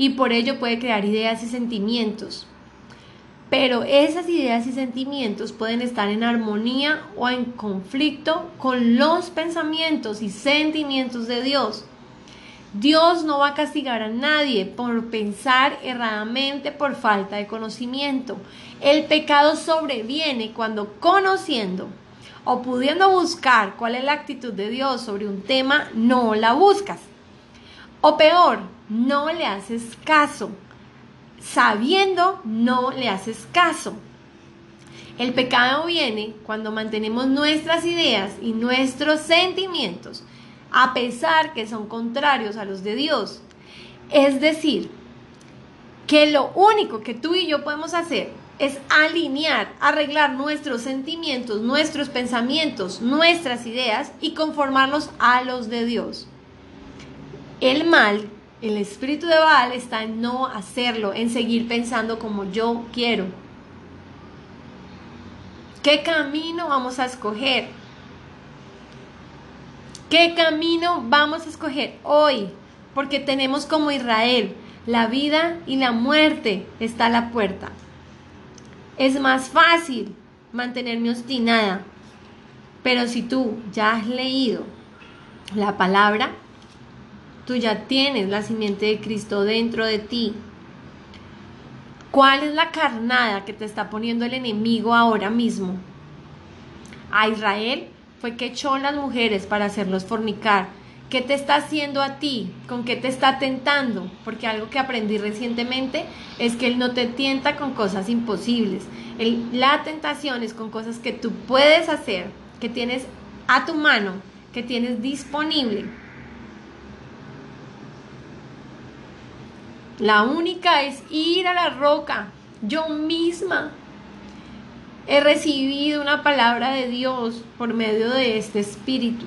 y por ello puede crear ideas y sentimientos. Pero esas ideas y sentimientos pueden estar en armonía o en conflicto con los pensamientos y sentimientos de Dios. Dios no va a castigar a nadie por pensar erradamente por falta de conocimiento. El pecado sobreviene cuando conociendo o pudiendo buscar cuál es la actitud de Dios sobre un tema, no la buscas. O peor, no le haces caso. Sabiendo, no le haces caso. El pecado viene cuando mantenemos nuestras ideas y nuestros sentimientos, a pesar que son contrarios a los de Dios. Es decir, que lo único que tú y yo podemos hacer es alinear, arreglar nuestros sentimientos, nuestros pensamientos, nuestras ideas y conformarlos a los de Dios. El mal el espíritu de Baal está en no hacerlo, en seguir pensando como yo quiero. ¿Qué camino vamos a escoger? ¿Qué camino vamos a escoger hoy? Porque tenemos como Israel, la vida y la muerte está a la puerta. Es más fácil mantenerme obstinada, pero si tú ya has leído la palabra, Tú ya tienes la simiente de Cristo dentro de ti. ¿Cuál es la carnada que te está poniendo el enemigo ahora mismo? A Israel fue que echó las mujeres para hacerlos fornicar. ¿Qué te está haciendo a ti? ¿Con qué te está tentando? Porque algo que aprendí recientemente es que Él no te tienta con cosas imposibles. la tentación es con cosas que tú puedes hacer, que tienes a tu mano, que tienes disponible. La única es ir a la roca. Yo misma he recibido una palabra de Dios por medio de este espíritu,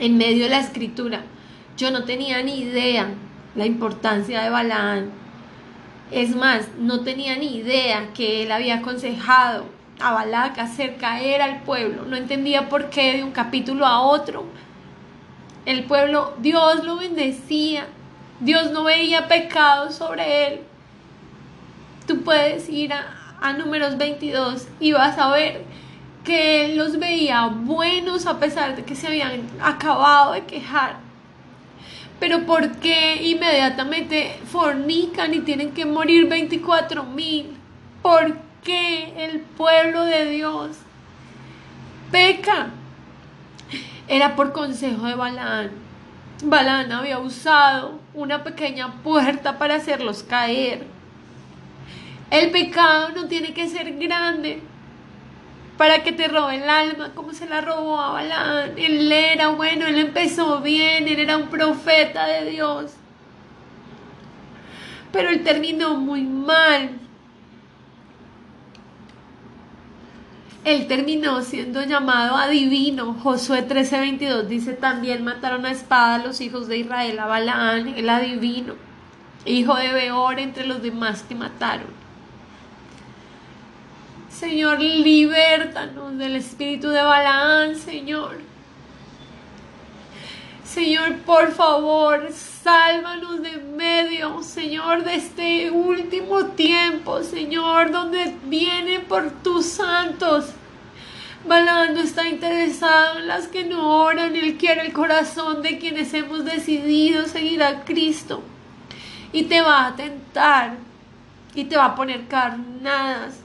en medio de la escritura. Yo no tenía ni idea la importancia de Balaán. Es más, no tenía ni idea que él había aconsejado a Balac hacer caer al pueblo. No entendía por qué de un capítulo a otro. El pueblo, Dios lo bendecía, Dios no veía pecado sobre él. Tú puedes ir a, números 22 y vas a ver que él los veía buenos a pesar de que se habían acabado de quejar. Pero ¿por qué inmediatamente fornican y tienen que morir 24 mil? ¿Por qué el pueblo de Dios peca? Era por consejo de Balaán. Balaán había usado una pequeña puerta para hacerlos caer. El pecado no tiene que ser grande para que te robe el alma como se la robó a Balaán. Él era bueno, él empezó bien, él era un profeta de Dios. Pero él terminó muy mal. Él terminó siendo llamado adivino. Josué 13:22 dice, también mataron a espada a los hijos de Israel, a Balaán, el adivino, hijo de Beor, entre los demás que mataron. Señor, libértanos del espíritu de Balaán, Señor. Señor, por favor, sálvanos de medio, Señor, de este último tiempo, Señor, donde viene por tus santos. Balando está interesado en las que no oran, Él quiere el corazón de quienes hemos decidido seguir a Cristo. Y te va a tentar y te va a poner carnadas.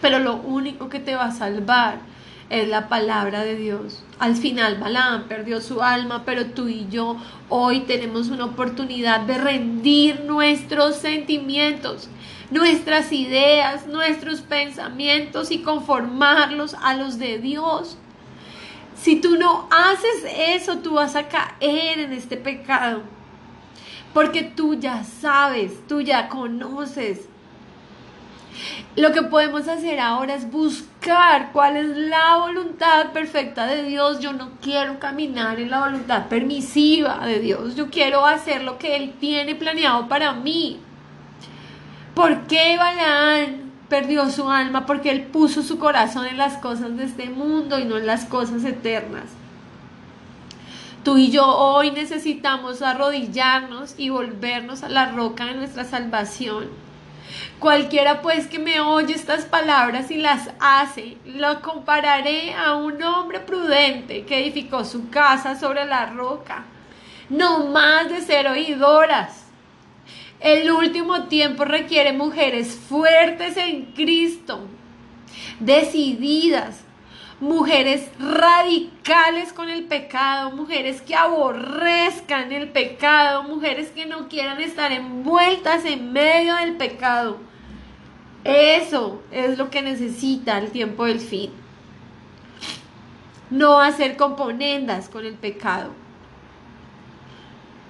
Pero lo único que te va a salvar es la palabra de Dios. Al final Balaam perdió su alma, pero tú y yo hoy tenemos una oportunidad de rendir nuestros sentimientos, nuestras ideas, nuestros pensamientos y conformarlos a los de Dios. Si tú no haces eso, tú vas a caer en este pecado. Porque tú ya sabes, tú ya conoces lo que podemos hacer ahora es buscar cuál es la voluntad perfecta de Dios. Yo no quiero caminar en la voluntad permisiva de Dios. Yo quiero hacer lo que Él tiene planeado para mí. ¿Por qué Balaán perdió su alma? Porque Él puso su corazón en las cosas de este mundo y no en las cosas eternas. Tú y yo hoy necesitamos arrodillarnos y volvernos a la roca de nuestra salvación Cualquiera pues que me oye estas palabras y las hace, lo compararé a un hombre prudente que edificó su casa sobre la roca. No más de ser oídoras. El último tiempo requiere mujeres fuertes en Cristo, decididas, mujeres radicales con el pecado, mujeres que aborrezcan el pecado, mujeres que no quieran estar envueltas en medio del pecado. Eso es lo que necesita el tiempo del fin. No hacer componendas con el pecado.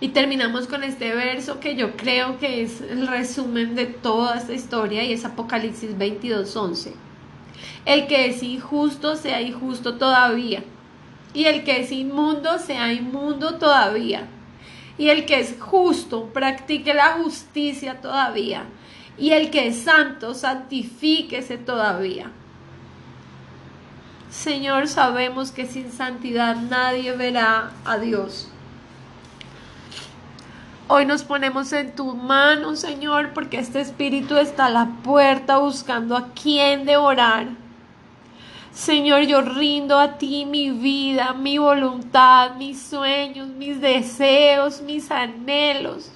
Y terminamos con este verso que yo creo que es el resumen de toda esta historia y es Apocalipsis 22:11. El que es injusto sea injusto todavía. Y el que es inmundo sea inmundo todavía. Y el que es justo practique la justicia todavía. Y el que es santo santifíquese todavía. Señor, sabemos que sin santidad nadie verá a Dios. Hoy nos ponemos en tu mano, Señor, porque este espíritu está a la puerta buscando a quien devorar. Señor, yo rindo a ti mi vida, mi voluntad, mis sueños, mis deseos, mis anhelos.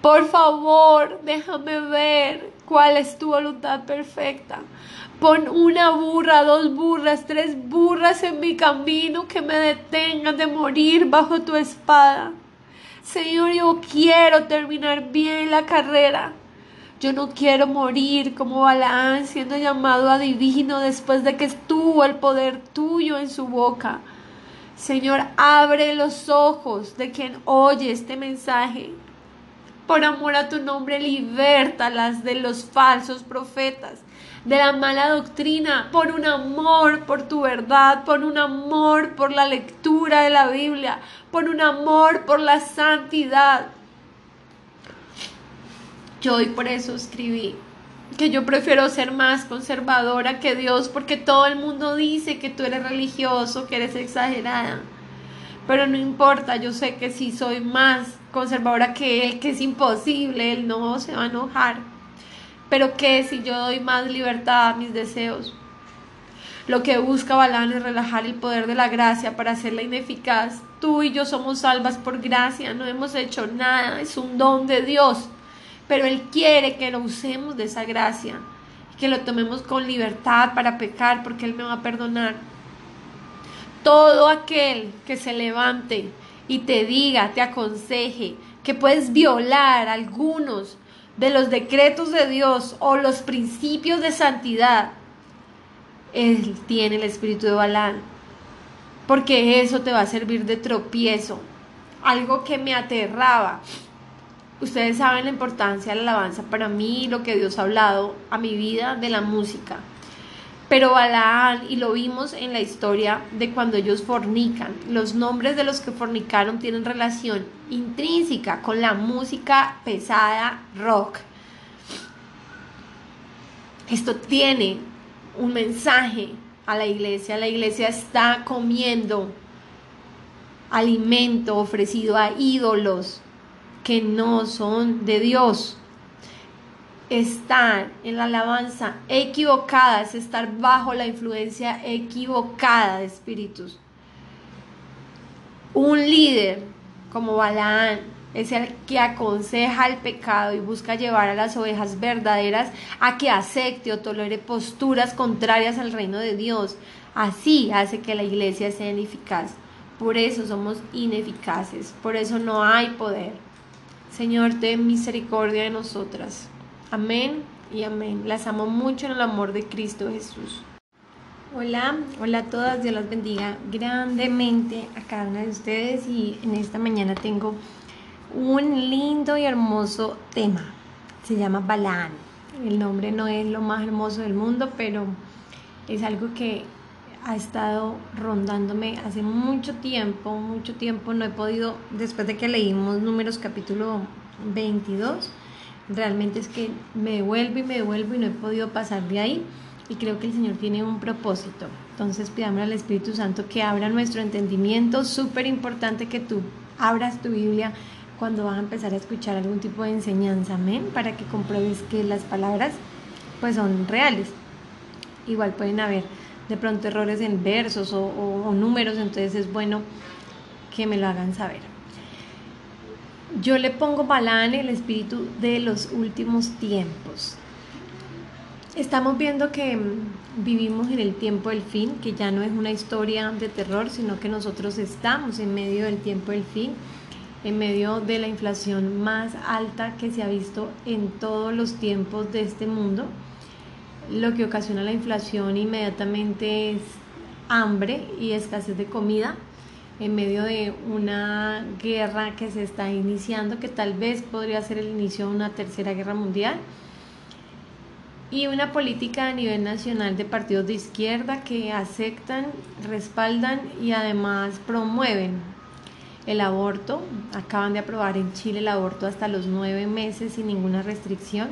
Por favor, déjame ver cuál es tu voluntad perfecta. Pon una burra, dos burras, tres burras en mi camino que me detengan de morir bajo tu espada. Señor, yo quiero terminar bien la carrera. Yo no quiero morir como Balaán siendo llamado adivino después de que estuvo el poder tuyo en su boca. Señor, abre los ojos de quien oye este mensaje. Por amor a tu nombre, libértalas de los falsos profetas, de la mala doctrina, por un amor por tu verdad, por un amor por la lectura de la Biblia, por un amor por la santidad. Yo hoy por eso escribí que yo prefiero ser más conservadora que Dios porque todo el mundo dice que tú eres religioso, que eres exagerada. Pero no importa, yo sé que si soy más conservadora que Él, que es imposible, Él no se va a enojar. Pero que si yo doy más libertad a mis deseos, lo que busca Balán es relajar el poder de la gracia para hacerla ineficaz. Tú y yo somos salvas por gracia, no hemos hecho nada, es un don de Dios. Pero Él quiere que lo usemos de esa gracia, que lo tomemos con libertad para pecar, porque Él me va a perdonar. Todo aquel que se levante y te diga, te aconseje que puedes violar algunos de los decretos de Dios o los principios de santidad, Él tiene el espíritu de Balán, porque eso te va a servir de tropiezo. Algo que me aterraba. Ustedes saben la importancia de la alabanza para mí, lo que Dios ha hablado a mi vida de la música. Pero Balaán, y lo vimos en la historia de cuando ellos fornican, los nombres de los que fornicaron tienen relación intrínseca con la música pesada rock. Esto tiene un mensaje a la iglesia. La iglesia está comiendo alimento ofrecido a ídolos que no son de Dios estar en la alabanza equivocada es estar bajo la influencia equivocada de espíritus. Un líder como Balaán es el que aconseja el pecado y busca llevar a las ovejas verdaderas a que acepte o tolere posturas contrarias al reino de Dios. Así hace que la iglesia sea ineficaz. Por eso somos ineficaces, por eso no hay poder. Señor, ten misericordia de nosotras. Amén y amén. Las amo mucho en el amor de Cristo Jesús.
Hola, hola a todas, Dios las bendiga grandemente a cada una de ustedes y en esta mañana tengo un lindo y hermoso tema. Se llama Balán. El nombre no es lo más hermoso del mundo, pero es algo que ha estado rondándome hace mucho tiempo, mucho tiempo. No he podido, después de que leímos números capítulo 22, realmente es que me devuelvo y me devuelvo y no he podido pasar de ahí y creo que el Señor tiene un propósito. Entonces pidamos al Espíritu Santo que abra nuestro entendimiento. Súper importante que tú abras tu Biblia cuando vas a empezar a escuchar algún tipo de enseñanza, amén, para que compruebes que las palabras pues son reales. Igual pueden haber de pronto errores en versos o, o números, entonces es bueno que me lo hagan saber. Yo le pongo Balán el espíritu de los últimos tiempos. Estamos viendo que mm, vivimos en el tiempo del fin, que ya no es una historia de terror, sino que nosotros estamos en medio del tiempo del fin, en medio de la inflación más alta que se ha visto en todos los tiempos de este mundo. Lo que ocasiona la inflación inmediatamente es hambre y escasez de comida en medio de una guerra que se está iniciando, que tal vez podría ser el inicio de una tercera guerra mundial, y una política a nivel nacional de partidos de izquierda que aceptan, respaldan y además promueven el aborto. Acaban de aprobar en Chile el aborto hasta los nueve meses sin ninguna restricción,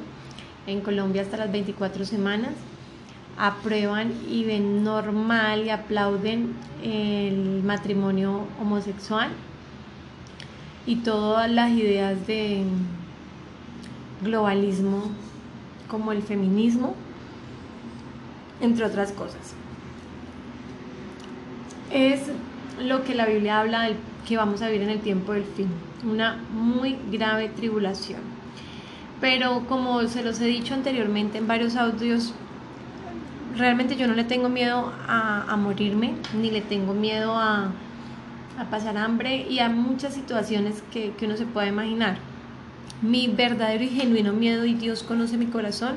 en Colombia hasta las 24 semanas aprueban y ven normal y aplauden el matrimonio homosexual y todas las ideas de globalismo como el feminismo, entre otras cosas. Es lo que la Biblia habla del que vamos a vivir en el tiempo del fin, una muy grave tribulación. pero como se los he dicho anteriormente en varios audios, realmente yo no le tengo miedo a, morirme, ni le tengo miedo a, pasar hambre y a muchas situaciones que, que uno se pueda imaginar. Mi verdadero y genuino miedo, y Dios conoce mi corazón,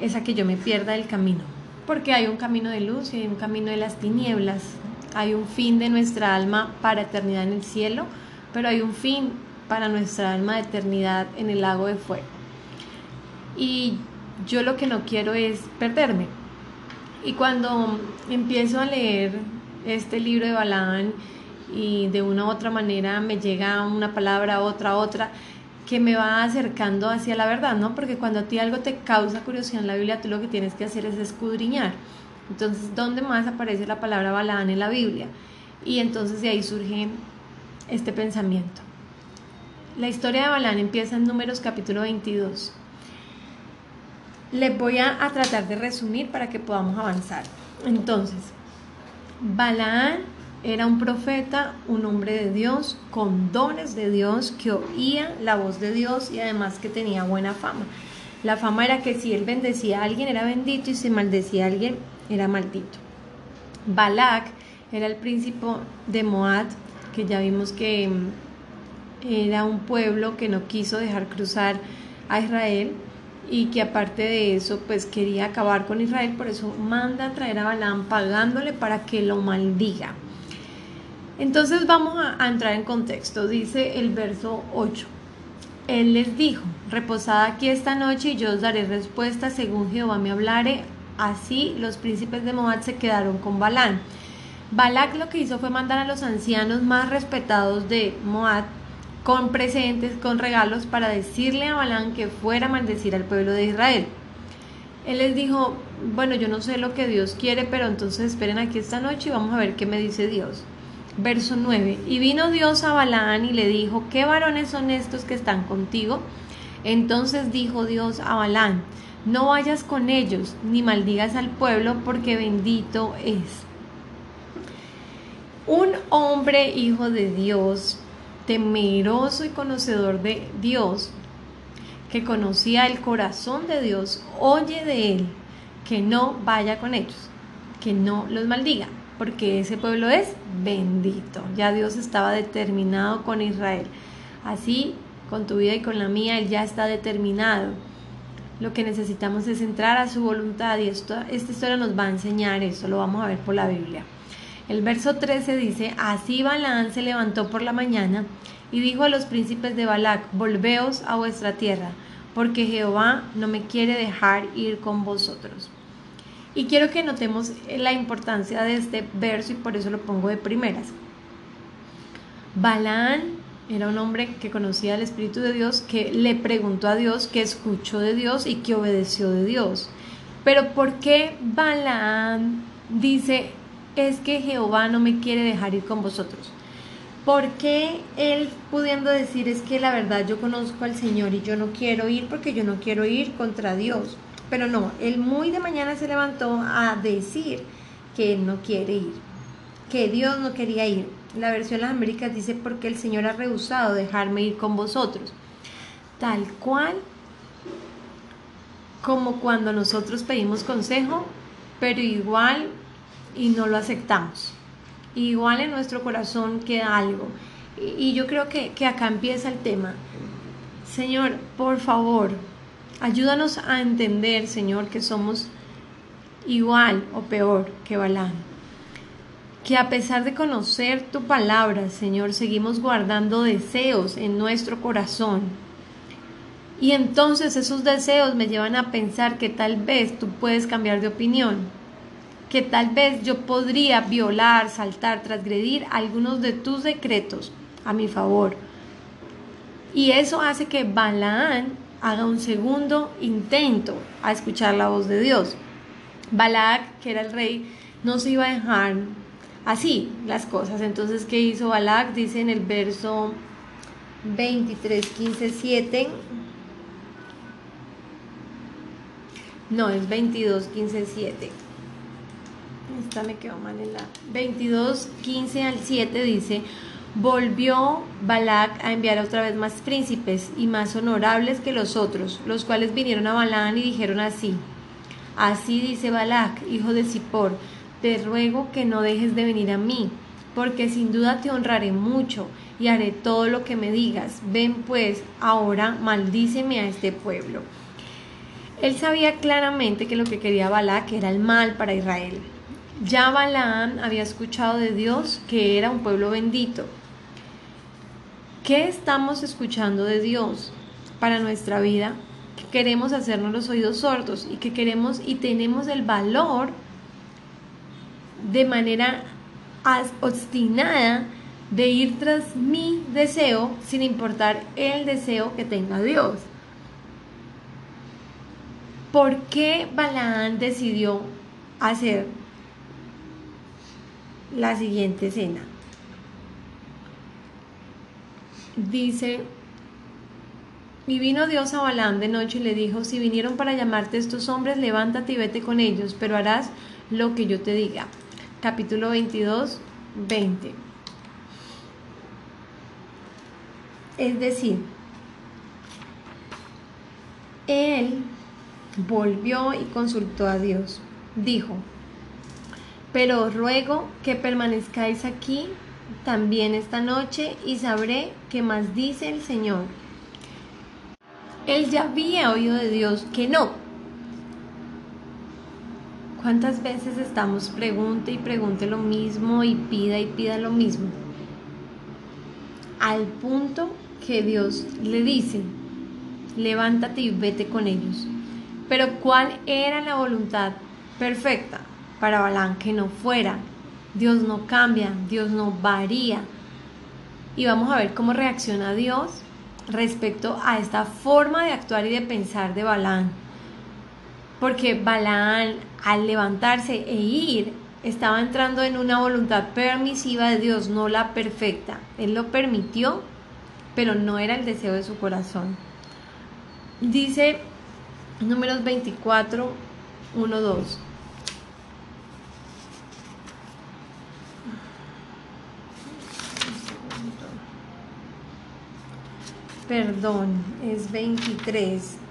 es a que yo me pierda el camino. Porque hay un camino de luz y hay un camino de las tinieblas. Hay un fin de nuestra alma para eternidad en el cielo, pero hay un fin para nuestra alma de eternidad en el lago de fuego. Y yo lo que no quiero es perderme. Y cuando empiezo a leer este libro de Balán y de una u otra manera me llega una palabra, otra, otra, que me va acercando hacia la verdad, ¿no? Porque cuando a ti algo te causa curiosidad en la Biblia, tú lo que tienes que hacer es escudriñar. Entonces, ¿dónde más aparece la palabra Balaán en la Biblia? Y entonces de ahí surge este pensamiento. La historia de Balaán empieza en Números capítulo 22. Les voy a, a tratar de resumir para que podamos avanzar. Entonces, Balaán era un profeta, un hombre de Dios, con dones de Dios, que oía la voz de Dios y además que tenía buena fama. La fama era que si él bendecía a alguien era bendito y si maldecía a alguien era maldito. Balak era el príncipe de Moab, que ya vimos que mm, era un pueblo que no quiso dejar cruzar a Israel y que aparte de eso pues quería acabar con Israel, por eso manda a traer a Balaam pagándole para que lo maldiga. Entonces vamos a, entrar en contexto. Dice el verso 8. Él les dijo, reposad aquí esta noche y yo os daré respuesta según Jehová me hablare. Así los príncipes de Moab se quedaron con Balán. Balak lo que hizo fue mandar a los ancianos más respetados de Moab con presentes, con regalos, para decirle a Balán que fuera a maldecir al pueblo de Israel. Él les dijo, bueno, yo no sé lo que Dios quiere, pero entonces esperen aquí esta noche y vamos a ver qué me dice Dios. Verso 9. Y vino Dios a Balaán y le dijo, ¿qué varones son estos que están contigo? Entonces dijo Dios a Balaán, no vayas con ellos, ni maldigas al pueblo, porque bendito es. Un hombre hijo de Dios, temeroso y conocedor de Dios, que conocía el corazón de Dios, oye de él que no vaya con ellos, que no los maldiga porque ese pueblo es bendito. Ya Dios estaba determinado con Israel. Así, con tu vida y con la mía, Él ya está determinado. Lo que necesitamos es entrar a su voluntad y esto, esta historia nos va a enseñar eso, lo vamos a ver por la Biblia. El verso 13 dice, así Balaán se levantó por la mañana y dijo a los príncipes de Balac, volveos a vuestra tierra, porque Jehová no me quiere dejar ir con vosotros. Y quiero que notemos la importancia de este verso y por eso lo pongo de primeras. Balaán era un hombre que conocía el Espíritu de Dios, que le preguntó a Dios, que escuchó de Dios y que obedeció de Dios. Pero ¿por qué Balaán dice, es que Jehová no me quiere dejar ir con vosotros? ¿Por qué él pudiendo decir, es que la verdad yo conozco al Señor y yo no quiero ir porque yo no quiero ir contra Dios? Pero no, él muy de mañana se levantó a decir que él no quiere ir, que Dios no quería ir. La versión de las Américas dice porque el Señor ha rehusado dejarme ir con vosotros. Tal cual como cuando nosotros pedimos consejo, pero igual y no lo aceptamos. Igual en nuestro corazón queda algo. Y, yo creo que, que acá empieza el tema. Señor, por favor, Ayúdanos a entender, Señor, que somos igual o peor que Balaam. Que a pesar de conocer tu palabra, Señor, seguimos guardando deseos en nuestro corazón. Y entonces esos deseos me llevan a pensar que tal vez tú puedes cambiar de opinión, que tal vez yo podría violar, saltar, transgredir algunos de tus decretos a mi favor. Y eso hace que Balaán haga un segundo intento a escuchar la voz de Dios. Balak, que era el rey, no se iba a dejar así las cosas. Entonces, ¿qué hizo Balak? Dice en el verso 23, 15, 7. No, es 22, 15, 7. Esta me quedó mal en la 22, 15 al 7 dice, Volvió Balac a enviar otra vez más príncipes y más honorables que los otros, los cuales vinieron a Balaán y dijeron así: Así dice Balac, hijo de Zippor, te ruego que no dejes de venir a mí, porque sin duda te honraré mucho y haré todo lo que me digas. Ven pues, ahora maldíceme a este pueblo. Él sabía claramente que lo que quería Balac era el mal para Israel. Ya Balaam había escuchado de Dios que era un pueblo bendito, ¿Qué estamos escuchando de Dios para nuestra vida? Que queremos hacernos los oídos sordos y que queremos y tenemos el valor de manera obstinada de ir tras mi deseo sin importar el deseo que tenga Dios. ¿Por qué Balaán decidió hacer la siguiente escena? dice, y vino Dios a Balaam de noche y le dijo, si vinieron para llamarte estos hombres, levántate y vete con ellos, pero harás lo que yo te diga. Capítulo 22, 20. Es decir, él volvió y consultó a Dios. Dijo, pero ruego que permanezcáis aquí también esta noche y sabré qué más dice el Señor. Él ya había oído de Dios que no. ¿Cuántas veces estamos pregunte y pregunte lo mismo y pida y pida lo mismo? Al punto que Dios le dice, levántate y vete con ellos. Pero ¿cuál era la voluntad perfecta para Balán que no fuera Dios no cambia, Dios no varía. Y vamos a ver cómo reacciona Dios respecto a esta forma de actuar y de pensar de Balaán. Porque Balaán, al levantarse e ir, estaba entrando en una voluntad permisiva de Dios, no la perfecta. Él lo permitió, pero no era el deseo de su corazón. Dice números 24, 1, 2. Perdón, es 23.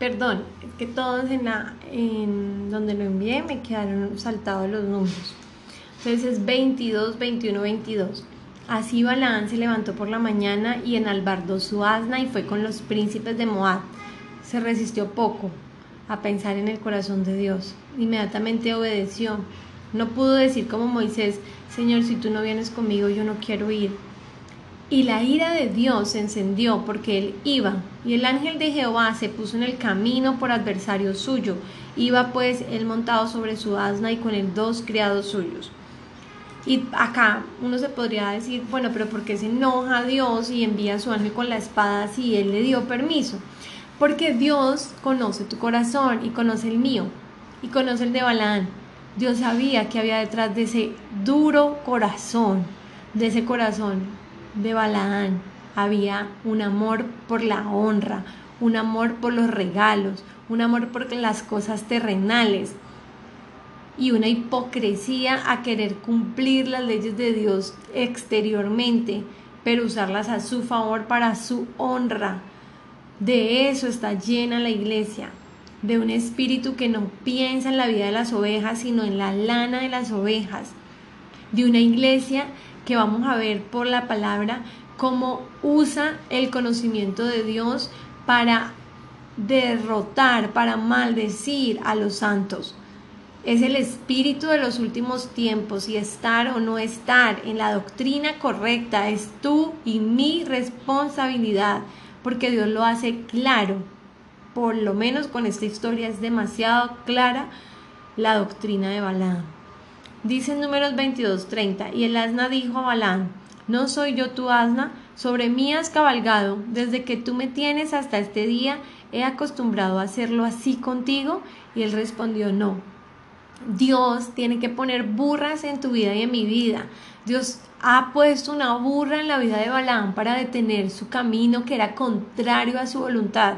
Perdón, es que todos en, la, en donde lo envié me quedaron saltados los números. Entonces es 22, 21, 22. Así Balaán se levantó por la mañana y enalbardó su asna y fue con los príncipes de Moab. Se resistió poco a pensar en el corazón de Dios. Inmediatamente obedeció. No pudo decir como Moisés, Señor, si tú no vienes conmigo, yo no quiero ir. Y la ira de Dios se encendió porque él iba, y el ángel de Jehová se puso en el camino por adversario suyo. Iba pues él montado sobre su asna y con él dos criados suyos. Y acá uno se podría decir, bueno, pero ¿por qué se enoja Dios y envía a su ángel con la espada si él le dio permiso? Porque Dios conoce tu corazón y conoce el mío y conoce el de Balaán. Dios sabía que había detrás de ese duro corazón, de ese corazón de Balaán había un amor por la honra, un amor por los regalos, un amor por las cosas terrenales y una hipocresía a querer cumplir las leyes de Dios exteriormente, pero usarlas a su favor para su honra. De eso está llena la iglesia, de un espíritu que no piensa en la vida de las ovejas, sino en la lana de las ovejas, de una iglesia que vamos a ver por la palabra cómo usa el conocimiento de Dios para derrotar, para maldecir a los santos. Es el espíritu de los últimos tiempos y estar o no estar en la doctrina correcta es tú y mi responsabilidad, porque Dios lo hace claro. Por lo menos con esta historia es demasiado clara la doctrina de Balaam. Dice en números 22:30, y el asna dijo a Balán, ¿no soy yo tu asna? Sobre mí has cabalgado, desde que tú me tienes hasta este día, he acostumbrado a hacerlo así contigo. Y él respondió, no. Dios tiene que poner burras en tu vida y en mi vida. Dios ha puesto una burra en la vida de Balaam para detener su camino que era contrario a su voluntad.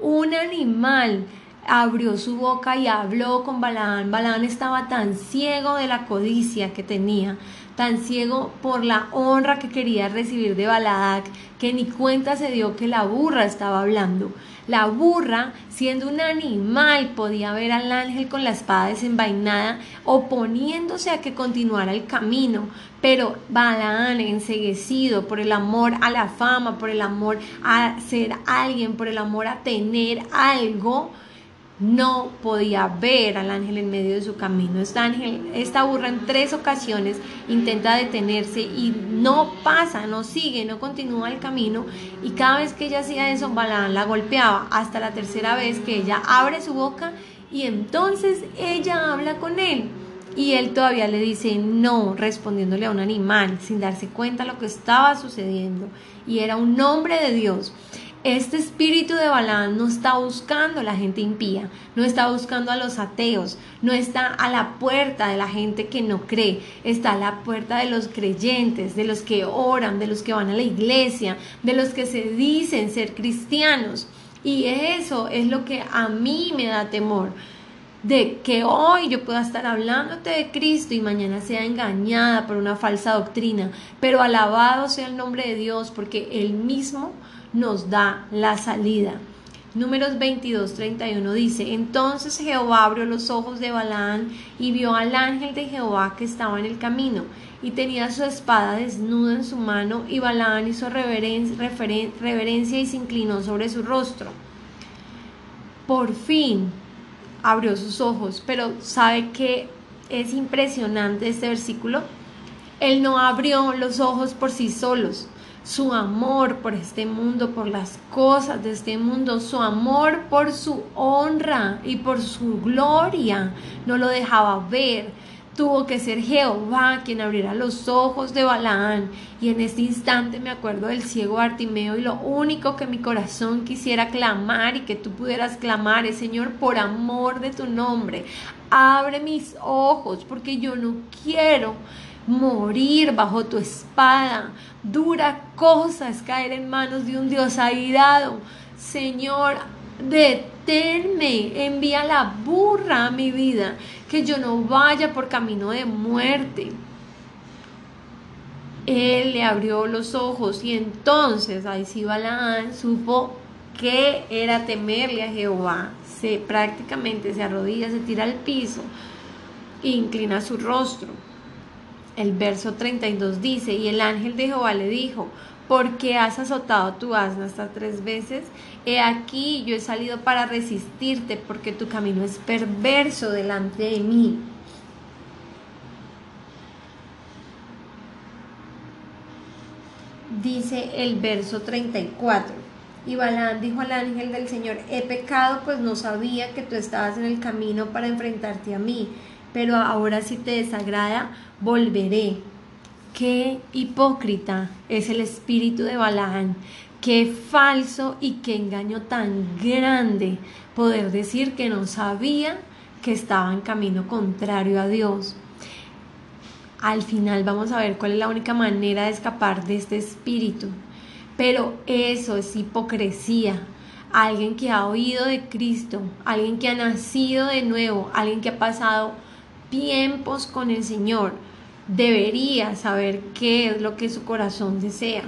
Un animal abrió su boca y habló con Balaán. Balaán estaba tan ciego de la codicia que tenía, tan ciego por la honra que quería recibir de Balac, que ni cuenta se dio que la burra estaba hablando. La burra, siendo un animal, podía ver al ángel con la espada desenvainada, oponiéndose a que continuara el camino. Pero Balaán, enseguecido por el amor a la fama, por el amor a ser alguien, por el amor a tener algo, no podía ver al ángel en medio de su camino. Esta, ángel, esta burra en tres ocasiones intenta detenerse y no pasa, no sigue, no continúa el camino. Y cada vez que ella hacía eso, la golpeaba. Hasta la tercera vez que ella abre su boca y entonces ella habla con él. Y él todavía le dice no, respondiéndole a un animal, sin darse cuenta de lo que estaba sucediendo. Y era un nombre de Dios. Este espíritu de Balaam no está buscando a la gente impía, no está buscando a los ateos, no está a la puerta de la gente que no cree, está a la puerta de los creyentes, de los que oran, de los que van a la iglesia, de los que se dicen ser cristianos. Y eso es lo que a mí me da temor de que hoy yo pueda estar hablándote de Cristo y mañana sea engañada por una falsa doctrina, pero alabado sea el nombre de Dios porque Él mismo nos da la salida. Números 22, 31 dice, entonces Jehová abrió los ojos de Balaán y vio al ángel de Jehová que estaba en el camino y tenía su espada desnuda en su mano y Balaán hizo reverencia y se inclinó sobre su rostro. Por fin abrió sus ojos, pero ¿sabe qué es impresionante este versículo? Él no abrió los ojos por sí solos, su amor por este mundo, por las cosas de este mundo, su amor por su honra y por su gloria, no lo dejaba ver. Tuvo que ser Jehová quien abriera los ojos de Balaán. Y en este instante me acuerdo del ciego Artimeo y lo único que mi corazón quisiera clamar y que tú pudieras clamar es, Señor, por amor de tu nombre, abre mis ojos porque yo no quiero morir bajo tu espada. Dura cosa es caer en manos de un Dios airado. Señor, deténme, envía la burra a mi vida, que yo no vaya por camino de muerte. Él le abrió los ojos y entonces ahí sí Balaán supo que era temerle a Jehová. Se prácticamente se arrodilla, se tira al piso e inclina su rostro. El verso 32 dice, y el ángel de Jehová le dijo, ¿por qué has azotado tu asna hasta tres veces? He aquí, yo he salido para resistirte, porque tu camino es perverso delante de mí. Dice el verso 34. Y Balaam dijo al ángel del Señor, he pecado, pues no sabía que tú estabas en el camino para enfrentarte a mí pero ahora si te desagrada, volveré. Qué hipócrita es el espíritu de Balaán, qué falso y qué engaño tan grande poder decir que no sabía que estaba en camino contrario a Dios. Al final vamos a ver cuál es la única manera de escapar de este espíritu. Pero eso es hipocresía. Alguien que ha oído de Cristo, alguien que ha nacido de nuevo, alguien que ha pasado tiempos con el Señor, debería saber qué es lo que su corazón desea.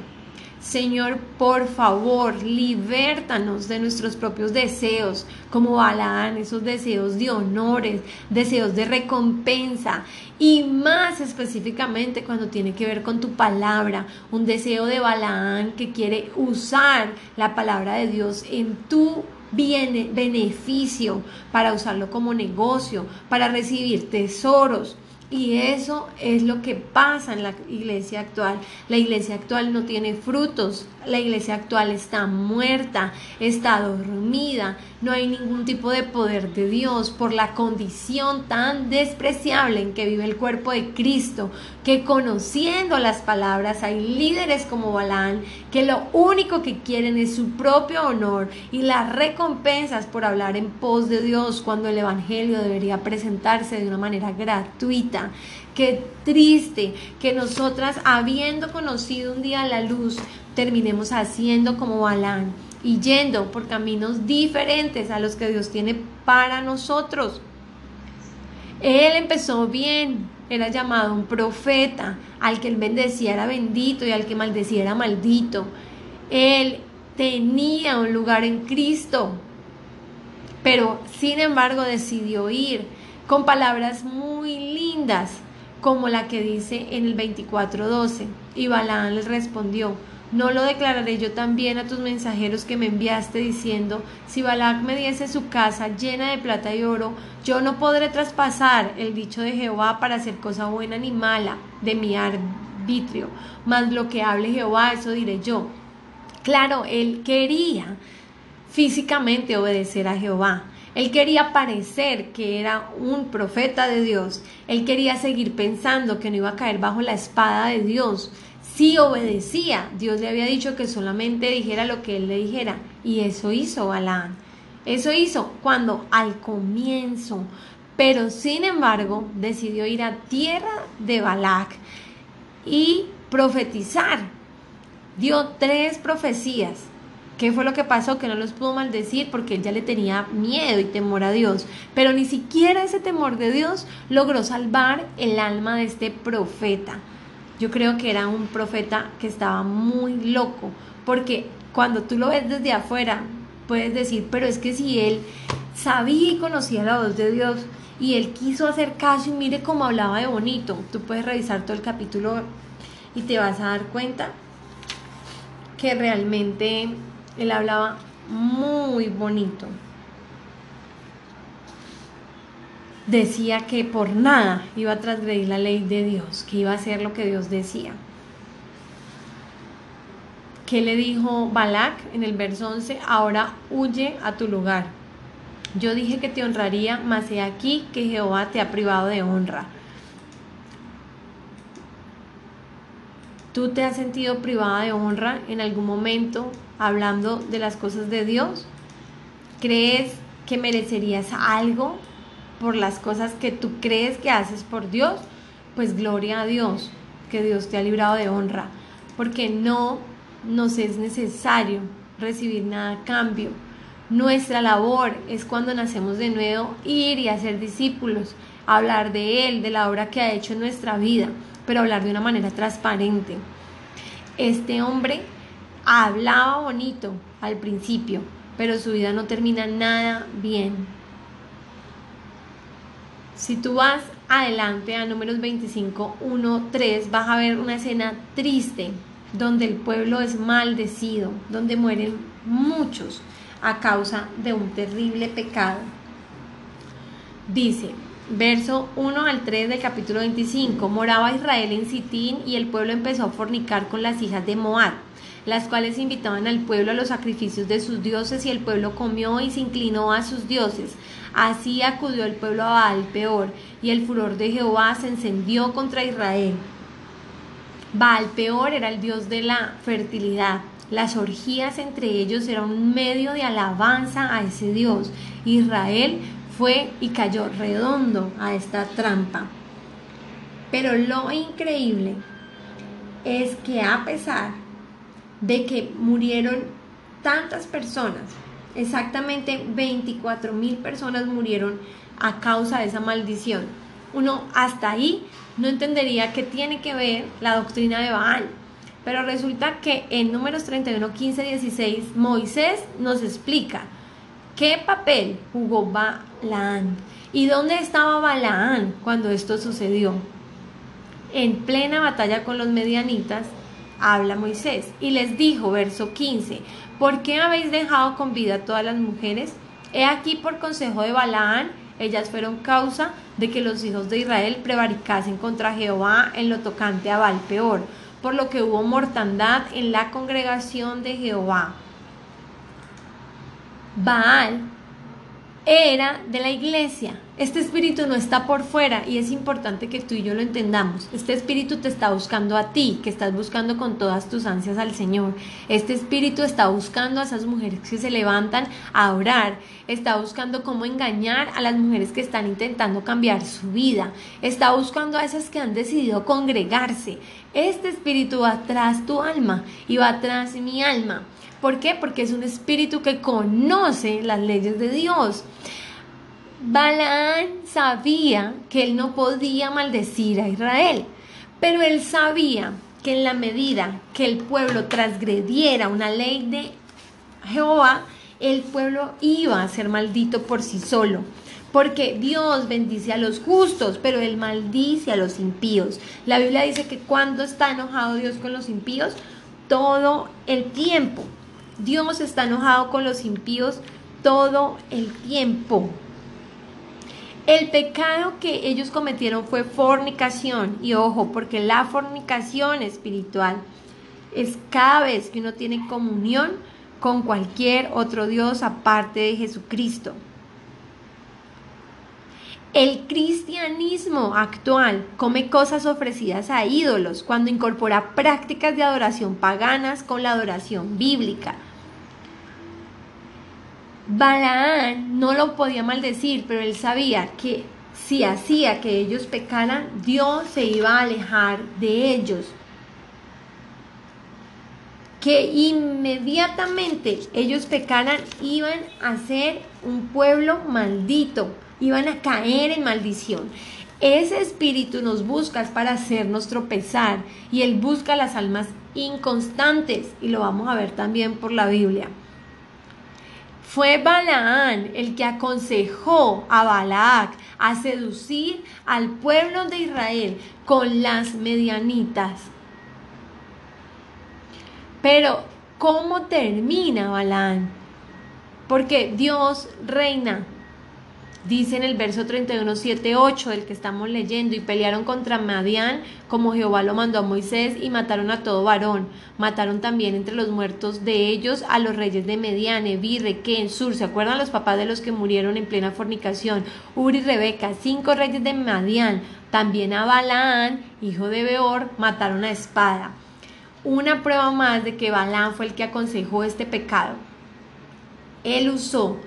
Señor, por favor, libértanos de nuestros propios deseos, como Balaán, esos deseos de honores, deseos de recompensa, y más específicamente cuando tiene que ver con tu palabra, un deseo de Balaán que quiere usar la palabra de Dios en tu viene beneficio para usarlo como negocio, para recibir tesoros. Y eso es lo que pasa en la iglesia actual. La iglesia actual no tiene frutos, la iglesia actual está muerta, está dormida, no hay ningún tipo de poder de Dios por la condición tan despreciable en que vive el cuerpo de Cristo, que conociendo las palabras hay líderes como Balán que lo único que quieren es su propio honor y las recompensas por hablar en pos de Dios cuando el Evangelio debería presentarse de una manera gratuita. Qué triste que nosotras, habiendo conocido un día la luz, terminemos haciendo como Balán y yendo por caminos diferentes a los que Dios tiene para nosotros. Él empezó bien, era llamado un profeta, al que él bendecía era bendito y al que maldecía era maldito. Él tenía un lugar en Cristo, pero sin embargo decidió ir con palabras muy lindas, como la que dice en el 24:12. Y Balaán le respondió, no lo declararé yo también a tus mensajeros que me enviaste diciendo, si Balac me diese su casa llena de plata y oro, yo no podré traspasar el dicho de Jehová para hacer cosa buena ni mala de mi arbitrio, mas lo que hable Jehová, eso diré yo. Claro, él quería físicamente obedecer a Jehová. Él quería parecer que era un profeta de Dios. Él quería seguir pensando que no iba a caer bajo la espada de Dios si obedecía, Dios le había dicho que solamente dijera lo que él le dijera. Y eso hizo Balaán. Eso hizo cuando al comienzo, pero sin embargo decidió ir a tierra de Balac y profetizar. Dio tres profecías. ¿Qué fue lo que pasó? Que no los pudo maldecir porque él ya le tenía miedo y temor a Dios. Pero ni siquiera ese temor de Dios logró salvar el alma de este profeta yo creo que era un profeta que estaba muy loco, porque cuando tú lo ves desde afuera, puedes decir, pero es que si él sabía y conocía la voz de Dios y él quiso hacer caso y mire cómo hablaba de bonito, tú puedes revisar todo el capítulo y te vas a dar cuenta que realmente él hablaba muy bonito. decía que por nada iba a transgredir la ley de Dios, que iba a hacer lo que Dios decía. ¿Qué le dijo Balak en el verso 11? Ahora huye a tu lugar. Yo dije que te honraría, mas he aquí que Jehová te ha privado de honra. ¿Tú te has sentido privada de honra en algún momento hablando de las cosas de Dios? ¿Crees que merecerías algo por las cosas que tú crees que haces por Dios, pues gloria a Dios, que Dios te ha librado de honra, porque no nos es necesario recibir nada a cambio. Nuestra labor es cuando nacemos de nuevo ir y hacer discípulos, hablar de Él, de la obra que ha hecho en nuestra vida, pero hablar de una manera transparente. Este hombre hablaba bonito al principio, pero su vida no termina nada bien. Si tú vas adelante a números 25, 1, 3, vas a ver una escena triste donde el pueblo es maldecido, donde mueren muchos a causa de un terrible pecado. Dice, verso 1 al 3 del capítulo 25, moraba Israel en Sitín y el pueblo empezó a fornicar con las hijas de Moab, las cuales invitaban al pueblo a los sacrificios de sus dioses y el pueblo comió y se inclinó a sus dioses. Así acudió el pueblo a Baal peor, y el furor de Jehová se encendió contra Israel. Baal peor era el dios de la fertilidad. Las orgías entre ellos eran un medio de alabanza a ese dios. Israel fue y cayó redondo a esta trampa. Pero lo increíble es que a pesar de que murieron tantas personas, exactamente 24 mil personas murieron a causa de esa maldición. Uno hasta ahí no entendería qué tiene que ver la doctrina de Baal. Pero resulta que en números 31, 15, 16, Moisés nos explica qué papel jugó Balaán y dónde estaba Balaán cuando esto sucedió. En plena batalla con los medianitas, habla Moisés y les dijo, verso 15, ¿por qué habéis dejado con vida a todas las mujeres? He aquí por consejo de Balaán, ellas fueron causa de que los hijos de Israel prevaricasen contra Jehová en lo tocante a Baal peor, por lo que hubo mortandad en la congregación de Jehová. Baal era de la iglesia. Este espíritu no está por fuera y es importante que tú y yo lo entendamos. Este espíritu te está buscando a ti, que estás buscando con todas tus ansias al Señor. Este espíritu está buscando a esas mujeres que se levantan a orar. Está buscando cómo engañar a las mujeres que están intentando cambiar su vida. Está buscando a esas que han decidido congregarse. Este espíritu va tras tu alma y va tras mi alma. ¿Por qué? Porque es un espíritu que conoce las leyes de Dios. Balaán sabía que él no podía maldecir a Israel, pero él sabía que en la medida que el pueblo transgrediera una ley de Jehová, el pueblo iba a ser maldito por sí solo. Porque Dios bendice a los justos, pero Él maldice a los impíos. La Biblia dice que cuando está enojado Dios con los impíos, todo el tiempo. Dios está enojado con los impíos todo el tiempo. El pecado que ellos cometieron fue fornicación. Y ojo, porque la fornicación espiritual es cada vez que uno tiene comunión con cualquier otro Dios aparte de Jesucristo. El cristianismo actual come cosas ofrecidas a ídolos cuando incorpora prácticas de adoración paganas con la adoración bíblica. Balaán no lo podía maldecir, pero él sabía que si hacía que ellos pecaran, Dios se iba a alejar de ellos. Que inmediatamente ellos pecaran, iban a ser un pueblo maldito, iban a caer en maldición. Ese espíritu nos busca para hacernos tropezar y él busca las almas inconstantes y lo vamos a ver también por la Biblia. Fue Balaán el que aconsejó a Balac a seducir al pueblo de Israel con las medianitas. Pero, ¿cómo termina Balaán? Porque Dios reina Dice en el verso 31, 7, 8 del que estamos leyendo, y pelearon contra Madián como Jehová lo mandó a Moisés y mataron a todo varón. Mataron también entre los muertos de ellos a los reyes de Medián, Evi, Requén, Sur. ¿Se acuerdan los papás de los que murieron en plena fornicación? Uri y Rebeca, cinco reyes de Madián. También a Balaán, hijo de Beor, mataron a espada. Una prueba más de que Balaán fue el que aconsejó este pecado. Él usó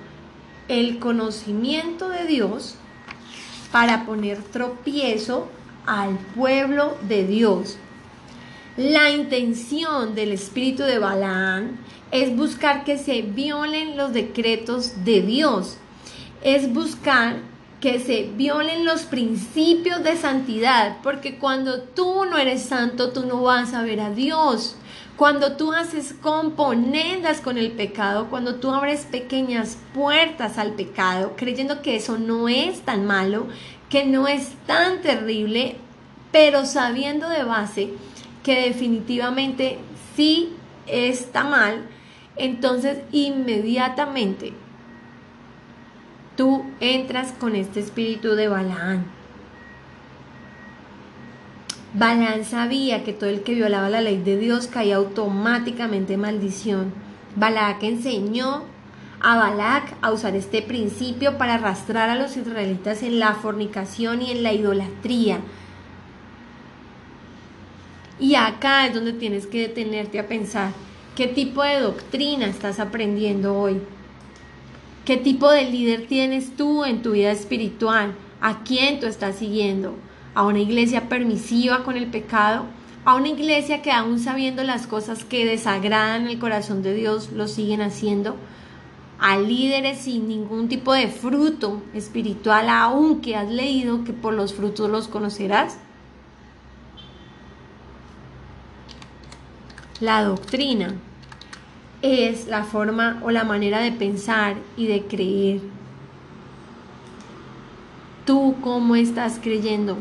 el conocimiento de Dios para poner tropiezo al pueblo de Dios. La intención del espíritu de Balaán es buscar que se violen los decretos de Dios, es buscar que se violen los principios de santidad, porque cuando tú no eres santo, tú no vas a ver a Dios. Cuando tú haces componendas con el pecado, cuando tú abres pequeñas puertas al pecado, creyendo que eso no es tan malo, que no es tan terrible, pero sabiendo de base que definitivamente sí está mal, entonces inmediatamente tú entras con este espíritu de Balaán Balán sabía que todo el que violaba la ley de Dios caía automáticamente en maldición. Balac enseñó a Balac a usar este principio para arrastrar a los israelitas en la fornicación y en la idolatría. Y acá es donde tienes que detenerte a pensar qué tipo de doctrina estás aprendiendo hoy. ¿Qué tipo de líder tienes tú en tu vida espiritual? ¿A quién tú estás siguiendo? A una iglesia permisiva con el pecado, a una iglesia que aún sabiendo las cosas que desagradan el corazón de Dios, lo siguen haciendo, a líderes sin ningún tipo de fruto espiritual, aunque has leído que por los frutos los conocerás. La doctrina es la forma o la manera de pensar y de creer. ¿Tú cómo estás creyendo?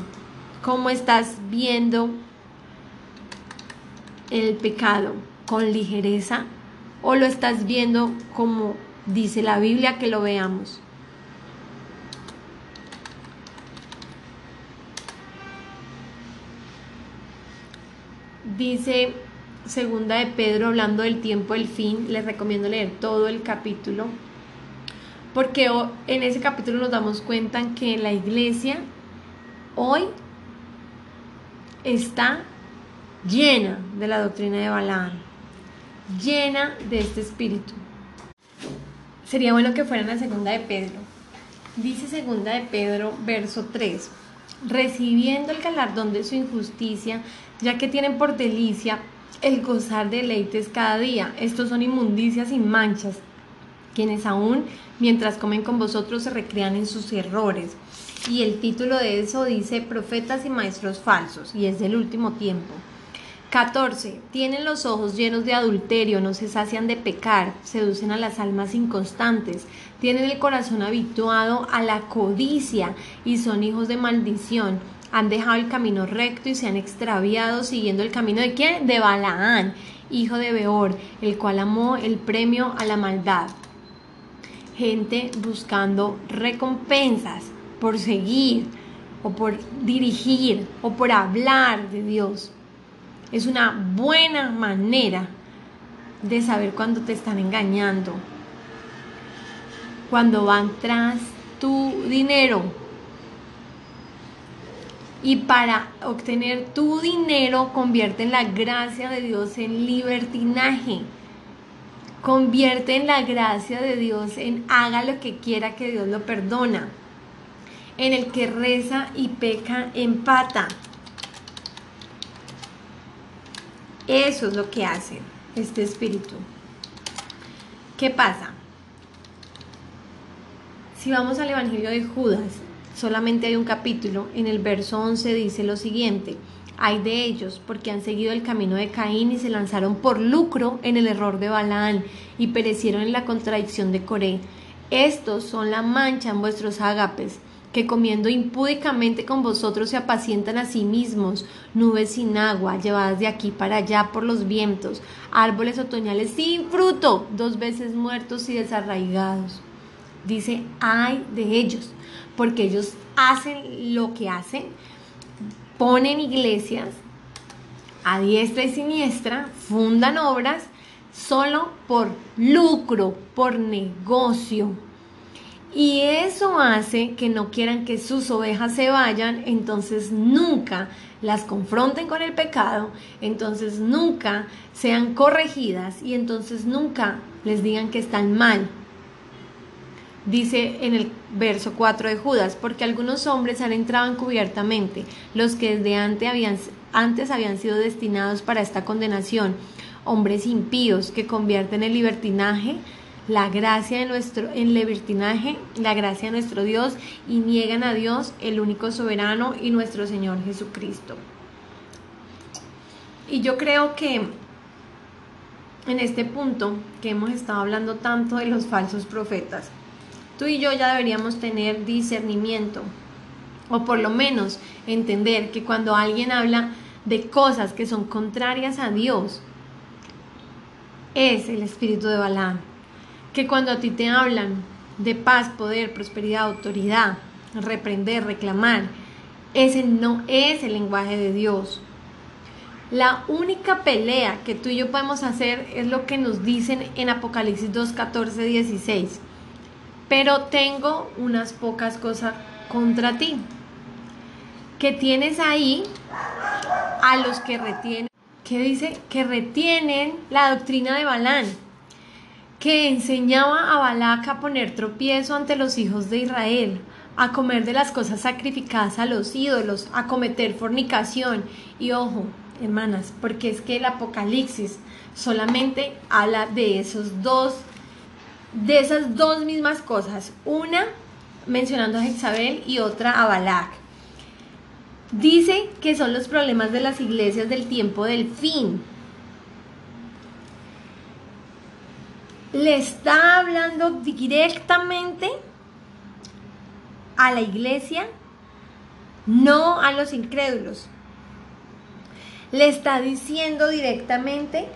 Cómo estás viendo el pecado con ligereza o lo estás viendo como dice la Biblia que lo veamos. Dice segunda de Pedro hablando del tiempo del fin, les recomiendo leer todo el capítulo, porque en ese capítulo nos damos cuenta que la iglesia hoy está llena de la doctrina de Balaam, llena de este espíritu. Sería bueno que fueran a segunda de Pedro. Dice segunda de Pedro, verso 3, recibiendo el galardón de su injusticia, ya que tienen por delicia el gozar de deleites cada día. Estos son inmundicias y manchas, quienes aún mientras comen con vosotros se recrean en sus errores. Y el título de eso dice Profetas y Maestros Falsos, y es del último tiempo. 14. Tienen los ojos llenos de adulterio, no se sacian de pecar, seducen a las almas inconstantes, tienen el corazón habituado a la codicia y son hijos de maldición. Han dejado el camino recto y se han extraviado siguiendo el camino de quién? De Balaán, hijo de Beor, el cual amó el premio a la maldad. Gente buscando recompensas por seguir o por dirigir o por hablar de Dios. Es una buena manera de saber cuando te están engañando, cuando van tras tu dinero. Y para obtener tu dinero convierte en la gracia de Dios en libertinaje. Convierte en la gracia de Dios en haga lo que quiera que Dios lo perdona. En el que reza y peca empata. Eso es lo que hace este espíritu. ¿Qué pasa? Si vamos al Evangelio de Judas, solamente hay un capítulo, en el verso 11 dice lo siguiente, hay de ellos porque han seguido el camino de Caín y se lanzaron por lucro en el error de Balaán y perecieron en la contradicción de Coré. Estos son la mancha en vuestros ágapes que comiendo impúdicamente con vosotros se apacientan a sí mismos, nubes sin agua, llevadas de aquí para allá por los vientos, árboles otoñales sin fruto, dos veces muertos y desarraigados. Dice, ay de ellos, porque ellos hacen lo que hacen, ponen iglesias a diestra y siniestra, fundan obras solo por lucro, por negocio y eso hace que no quieran que sus ovejas se vayan, entonces nunca las confronten con el pecado, entonces nunca sean corregidas y entonces nunca les digan que están mal. Dice en el verso 4 de Judas, porque algunos hombres han entrado encubiertamente, los que desde antes habían, antes habían sido destinados para esta condenación, hombres impíos que convierten el libertinaje la gracia de nuestro, en la gracia de nuestro Dios y niegan a Dios, el único soberano y nuestro Señor Jesucristo. Y yo creo que en este punto que hemos estado hablando tanto de los falsos profetas, tú y yo ya deberíamos tener discernimiento, o por lo menos entender que cuando alguien habla de cosas que son contrarias a Dios, es el espíritu de Balaam que cuando a ti te hablan de paz, poder, prosperidad, autoridad, reprender, reclamar, ese no es el lenguaje de Dios. La única pelea que tú y yo podemos hacer es lo que nos dicen en Apocalipsis 2, 14, 16. Pero tengo unas pocas cosas contra ti. Que tienes ahí a los que retienen, que dice que retienen la doctrina de Balán que enseñaba a Balac a poner tropiezo ante los hijos de Israel, a comer de las cosas sacrificadas a los ídolos, a cometer fornicación. Y ojo, hermanas, porque es que el Apocalipsis solamente habla de esos dos, de esas dos mismas cosas. Una mencionando a Jezabel y otra a Balac. Dice que son los problemas de las iglesias del tiempo del fin. Le está hablando directamente a la iglesia, no a los incrédulos. Le está diciendo directamente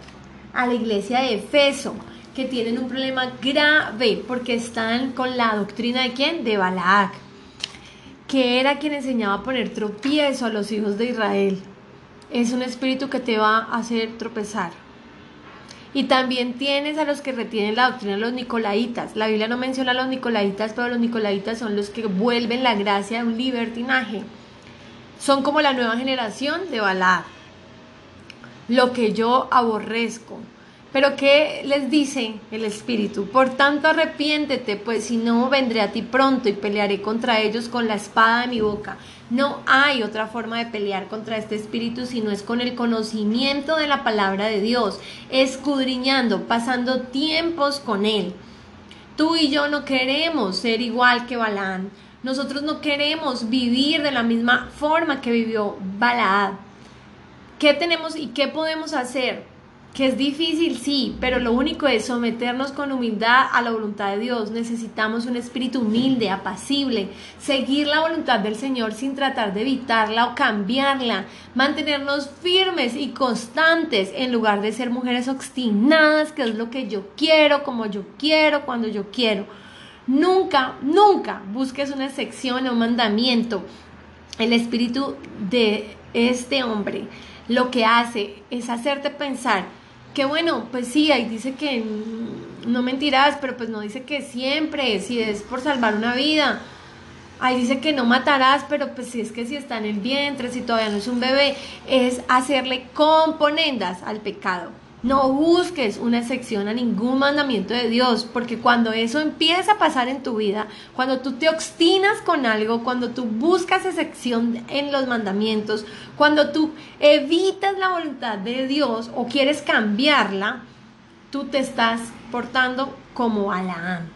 a la iglesia de Efeso que tienen un problema grave porque están con la doctrina de quién? De Balac, que era quien enseñaba a poner tropiezo a los hijos de Israel. Es un espíritu que te va a hacer tropezar. Y también tienes a los que retienen la doctrina de los nicolaitas. La Biblia no menciona a los nicolaitas, pero los nicolaitas son los que vuelven la gracia de un libertinaje. Son como la nueva generación de Balad. Lo que yo aborrezco. Pero ¿qué les dice el Espíritu? Por tanto arrepiéntete, pues si no vendré a ti pronto y pelearé contra ellos con la espada de mi boca. No hay otra forma de pelear contra este espíritu si no es con el conocimiento de la palabra de Dios, escudriñando, pasando tiempos con Él. Tú y yo no queremos ser igual que Balaam. Nosotros no queremos vivir de la misma forma que vivió Balaad. ¿Qué tenemos y qué podemos hacer? Que es difícil, sí, pero lo único es someternos con humildad a la voluntad de Dios. Necesitamos un espíritu humilde, apacible, seguir la voluntad del Señor sin tratar de evitarla o cambiarla, mantenernos firmes y constantes en lugar de ser mujeres obstinadas, que es lo que yo quiero, como yo quiero, cuando yo quiero. Nunca, nunca busques una sección o un mandamiento. El espíritu de este hombre lo que hace es hacerte pensar que bueno, pues sí, ahí dice que no mentirás, pero pues no dice que siempre, si es por salvar una vida. Ahí dice que no matarás, pero pues si es que si está en el vientre, si todavía no es un bebé, es hacerle componendas al pecado. No busques una excepción a ningún mandamiento de Dios, porque cuando eso empieza a pasar en tu vida, cuando tú te obstinas con algo, cuando tú buscas excepción en los mandamientos, cuando tú evitas la voluntad de Dios o quieres cambiarla, tú te estás portando como Alaán.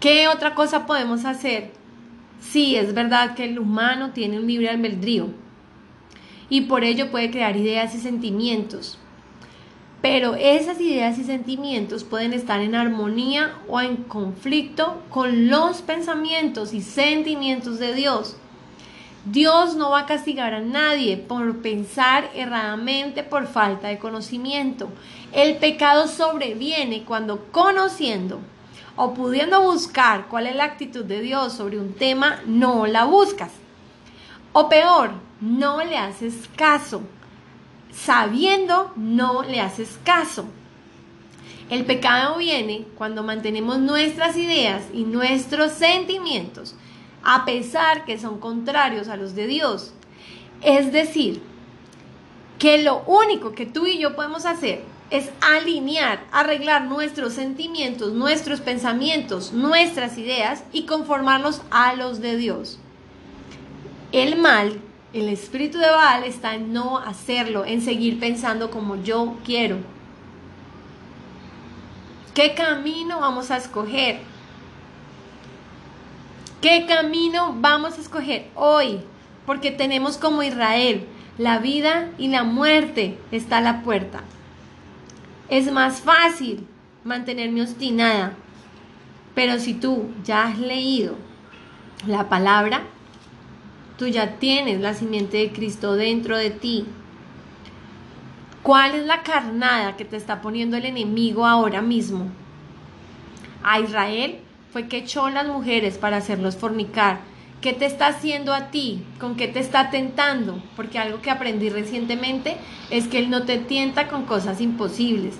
¿Qué otra cosa podemos hacer? Sí, es verdad que el humano tiene un libre albedrío, y por ello puede crear ideas y sentimientos. Pero esas ideas y sentimientos pueden estar en armonía o en conflicto con los pensamientos y sentimientos de Dios. Dios no va a castigar a nadie por pensar erradamente por falta de conocimiento. El pecado sobreviene cuando conociendo o pudiendo buscar cuál es la actitud de Dios sobre un tema, no la buscas. O peor, no le haces caso. Sabiendo, no le haces caso. El pecado viene cuando mantenemos nuestras ideas y nuestros sentimientos, a pesar que son contrarios a los de Dios. Es decir, que lo único que tú y yo podemos hacer es alinear, arreglar nuestros sentimientos, nuestros pensamientos, nuestras ideas y conformarlos a los de Dios. El mal el espíritu de Baal está en no hacerlo, en seguir pensando como yo quiero. ¿Qué camino vamos a escoger? ¿Qué camino vamos a escoger hoy? Porque tenemos como Israel, la vida y la muerte está a la puerta. Es más fácil mantenerme obstinada, pero si tú ya has leído la palabra, Tú ya tienes la simiente de Cristo dentro de ti. ¿Cuál es la carnada que te está poniendo el enemigo ahora mismo? A Israel fue que echó las mujeres para hacerlos fornicar. ¿Qué te está haciendo a ti? ¿Con qué te está tentando? Porque algo que aprendí recientemente es que Él no te tienta con cosas imposibles.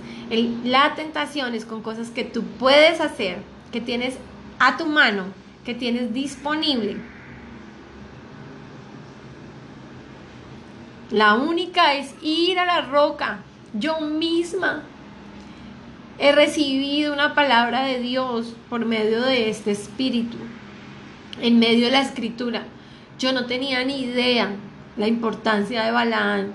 la tentación es con cosas que tú puedes hacer, que tienes a tu mano, que tienes disponible. La única es ir a la roca. Yo misma he recibido una palabra de Dios por medio de este espíritu, en medio de la escritura. Yo no tenía ni idea la importancia de Balaán.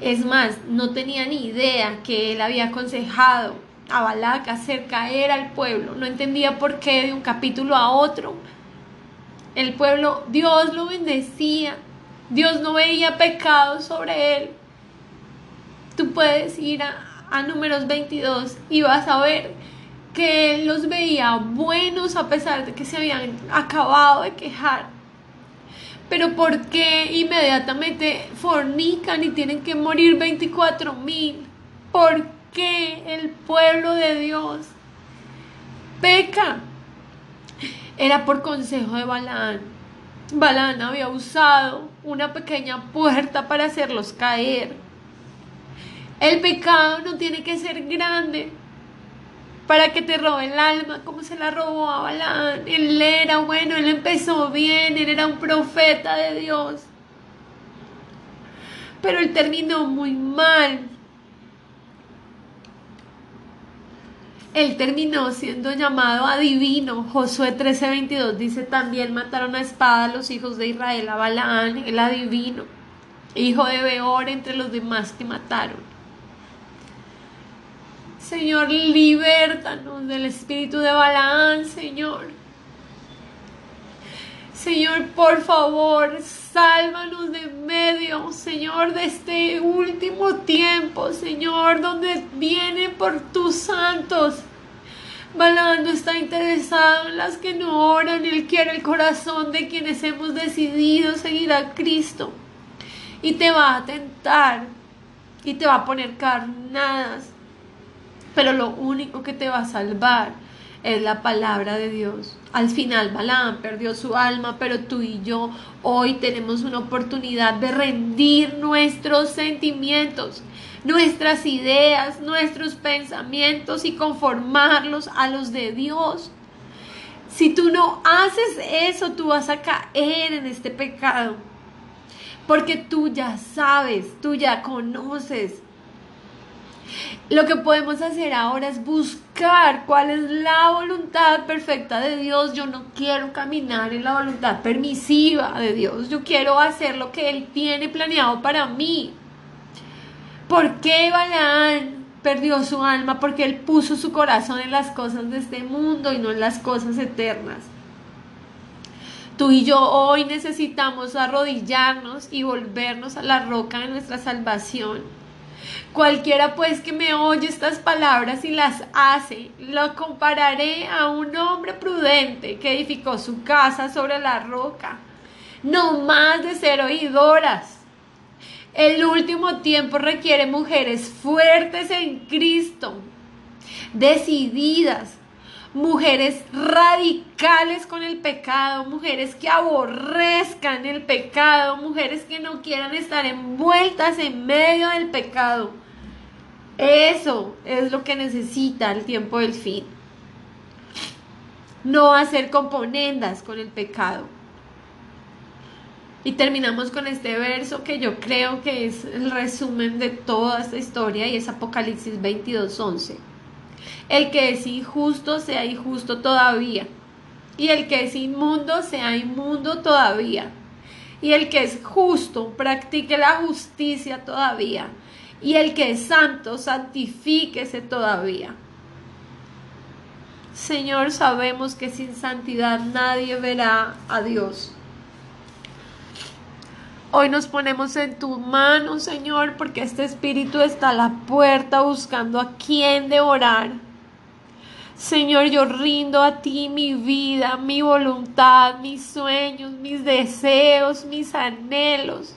Es más, no tenía ni idea que él había aconsejado a Balac hacer caer al pueblo. No entendía por qué de un capítulo a otro. El pueblo, Dios lo bendecía, Dios no veía pecado sobre él. Tú puedes ir a, números 22 y vas a ver que él los veía buenos a pesar de que se habían acabado de quejar. Pero ¿por qué inmediatamente fornican y tienen que morir 24 mil? ¿Por qué el pueblo de Dios peca? Era por consejo de Balaán. Balán había usado una pequeña puerta para hacerlos caer. El pecado no tiene que ser grande para que te robe el alma como se la robó a Balán. Él era bueno, él empezó bien, él era un profeta de Dios. Pero él terminó muy mal. Él terminó siendo llamado adivino. Josué 13:22 dice también mataron a espada a los hijos de Israel, a Balaán, el adivino, hijo de Beor entre los demás que mataron.
Señor, libértanos del espíritu de Balaán, Señor. Señor, por favor, sálvanos de medio, Señor, de este último tiempo, Señor, donde viene por tus santos. Balaán no está interesado en las que no oran, Él quiere el corazón de quienes hemos decidido seguir a Cristo. Y te va a tentar y te va a poner carnadas. Pero lo único que te va a salvar es la palabra de Dios. Al final Balaam perdió su alma, pero tú y yo hoy tenemos una oportunidad de rendir nuestros sentimientos, nuestras ideas, nuestros pensamientos y conformarlos a los de Dios. Si tú no haces eso, tú vas a caer en este pecado. Porque tú ya sabes, tú ya conoces lo que podemos hacer ahora es buscar cuál es la voluntad perfecta de Dios. Yo no quiero caminar en la voluntad permisiva de Dios. Yo quiero hacer lo que Él tiene planeado para mí. ¿Por qué Balaán perdió su alma? Porque Él puso su corazón en las cosas de este mundo y no en las cosas eternas. Tú y yo hoy necesitamos arrodillarnos y volvernos a la roca de nuestra salvación Cualquiera pues que me oye estas palabras y las hace, lo compararé a un hombre prudente que edificó su casa sobre la roca. No más de ser oídoras. El último tiempo requiere mujeres fuertes en Cristo, decididas, mujeres radicales con el pecado, mujeres que aborrezcan el pecado, mujeres que no quieran estar envueltas en medio del pecado. Eso es lo que necesita el tiempo del fin. No hacer componendas con el pecado. Y terminamos con este verso que yo creo que es el resumen de toda esta historia y es Apocalipsis 22:11. El que es injusto sea injusto todavía. Y el que es inmundo sea inmundo todavía. Y el que es justo practique la justicia todavía. Y el que es santo santifíquese todavía. Señor, sabemos que sin santidad nadie verá a Dios. Hoy nos ponemos en tu mano, Señor, porque este espíritu está a la puerta buscando a quien devorar. Señor, yo rindo a ti mi vida, mi voluntad, mis sueños, mis deseos, mis anhelos.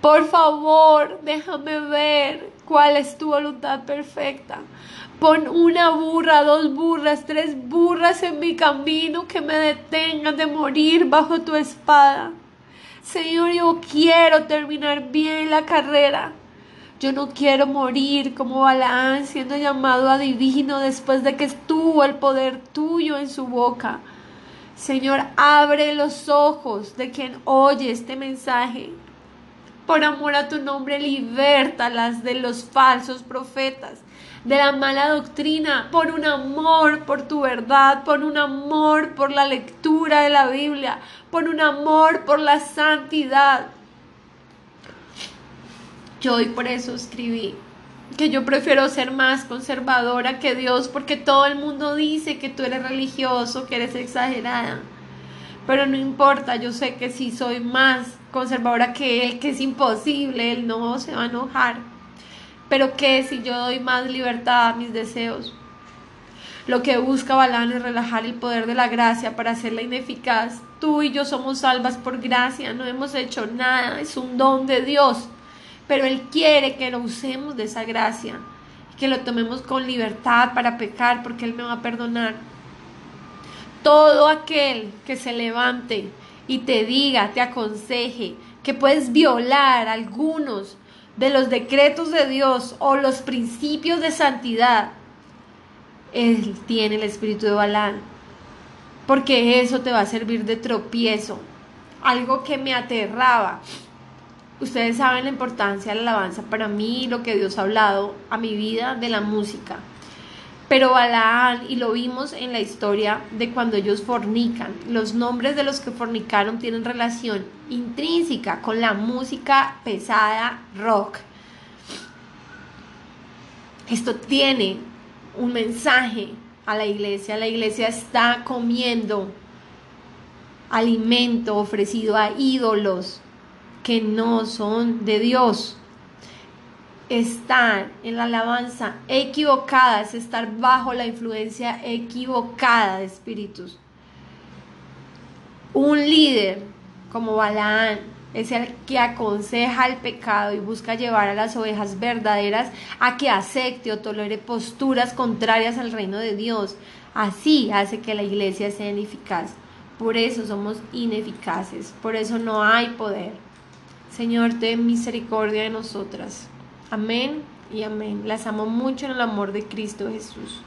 Por favor, déjame ver cuál es tu voluntad perfecta. Pon una burra, dos burras, tres burras en mi camino que me detengan de morir bajo tu espada. Señor, yo quiero terminar bien la carrera. Yo no quiero morir como Balaán siendo llamado adivino después de que estuvo el poder tuyo en su boca. Señor, abre los ojos de quien oye este mensaje. Por amor a tu nombre, libertalas de los falsos profetas, de la mala doctrina, por un amor por tu verdad, por un amor por la lectura de la Biblia, por un amor por la santidad. Yo hoy por eso escribí que yo prefiero ser más conservadora que Dios porque todo el mundo dice que tú eres religioso, que eres exagerada. Pero no importa, yo sé que si soy más conservadora que Él, que es imposible, Él no se va a enojar. Pero que si yo doy más libertad a mis deseos, lo que busca Balán es relajar el poder de la gracia para hacerla ineficaz. Tú y yo somos salvas por gracia, no hemos hecho nada, es un don de Dios pero Él quiere que lo usemos de esa gracia, que lo tomemos con libertad para pecar, porque Él me va a perdonar. Todo aquel que se levante y te diga, te aconseje que puedes violar algunos de los decretos de Dios o los principios de santidad, Él tiene el espíritu de Balán, porque eso te va a servir de tropiezo. Algo que me aterraba Ustedes saben la importancia de la alabanza para mí, lo que Dios ha hablado a mi vida de la música. Pero Balaán, y lo vimos en la historia de cuando ellos fornican, los nombres de los que fornicaron tienen relación intrínseca con la música pesada rock. Esto tiene un mensaje a la iglesia. La iglesia está comiendo alimento ofrecido a ídolos que no son de Dios. Estar en la alabanza equivocada es estar bajo la influencia equivocada de espíritus. Un líder como Balaán es el que aconseja el pecado y busca llevar a las ovejas verdaderas a que acepte o tolere posturas contrarias al reino de Dios. Así hace que la iglesia sea ineficaz. Por eso somos ineficaces, por eso no hay poder. Señor, ten misericordia de nosotras. Amén y amén. Las amo mucho en el amor de Cristo Jesús.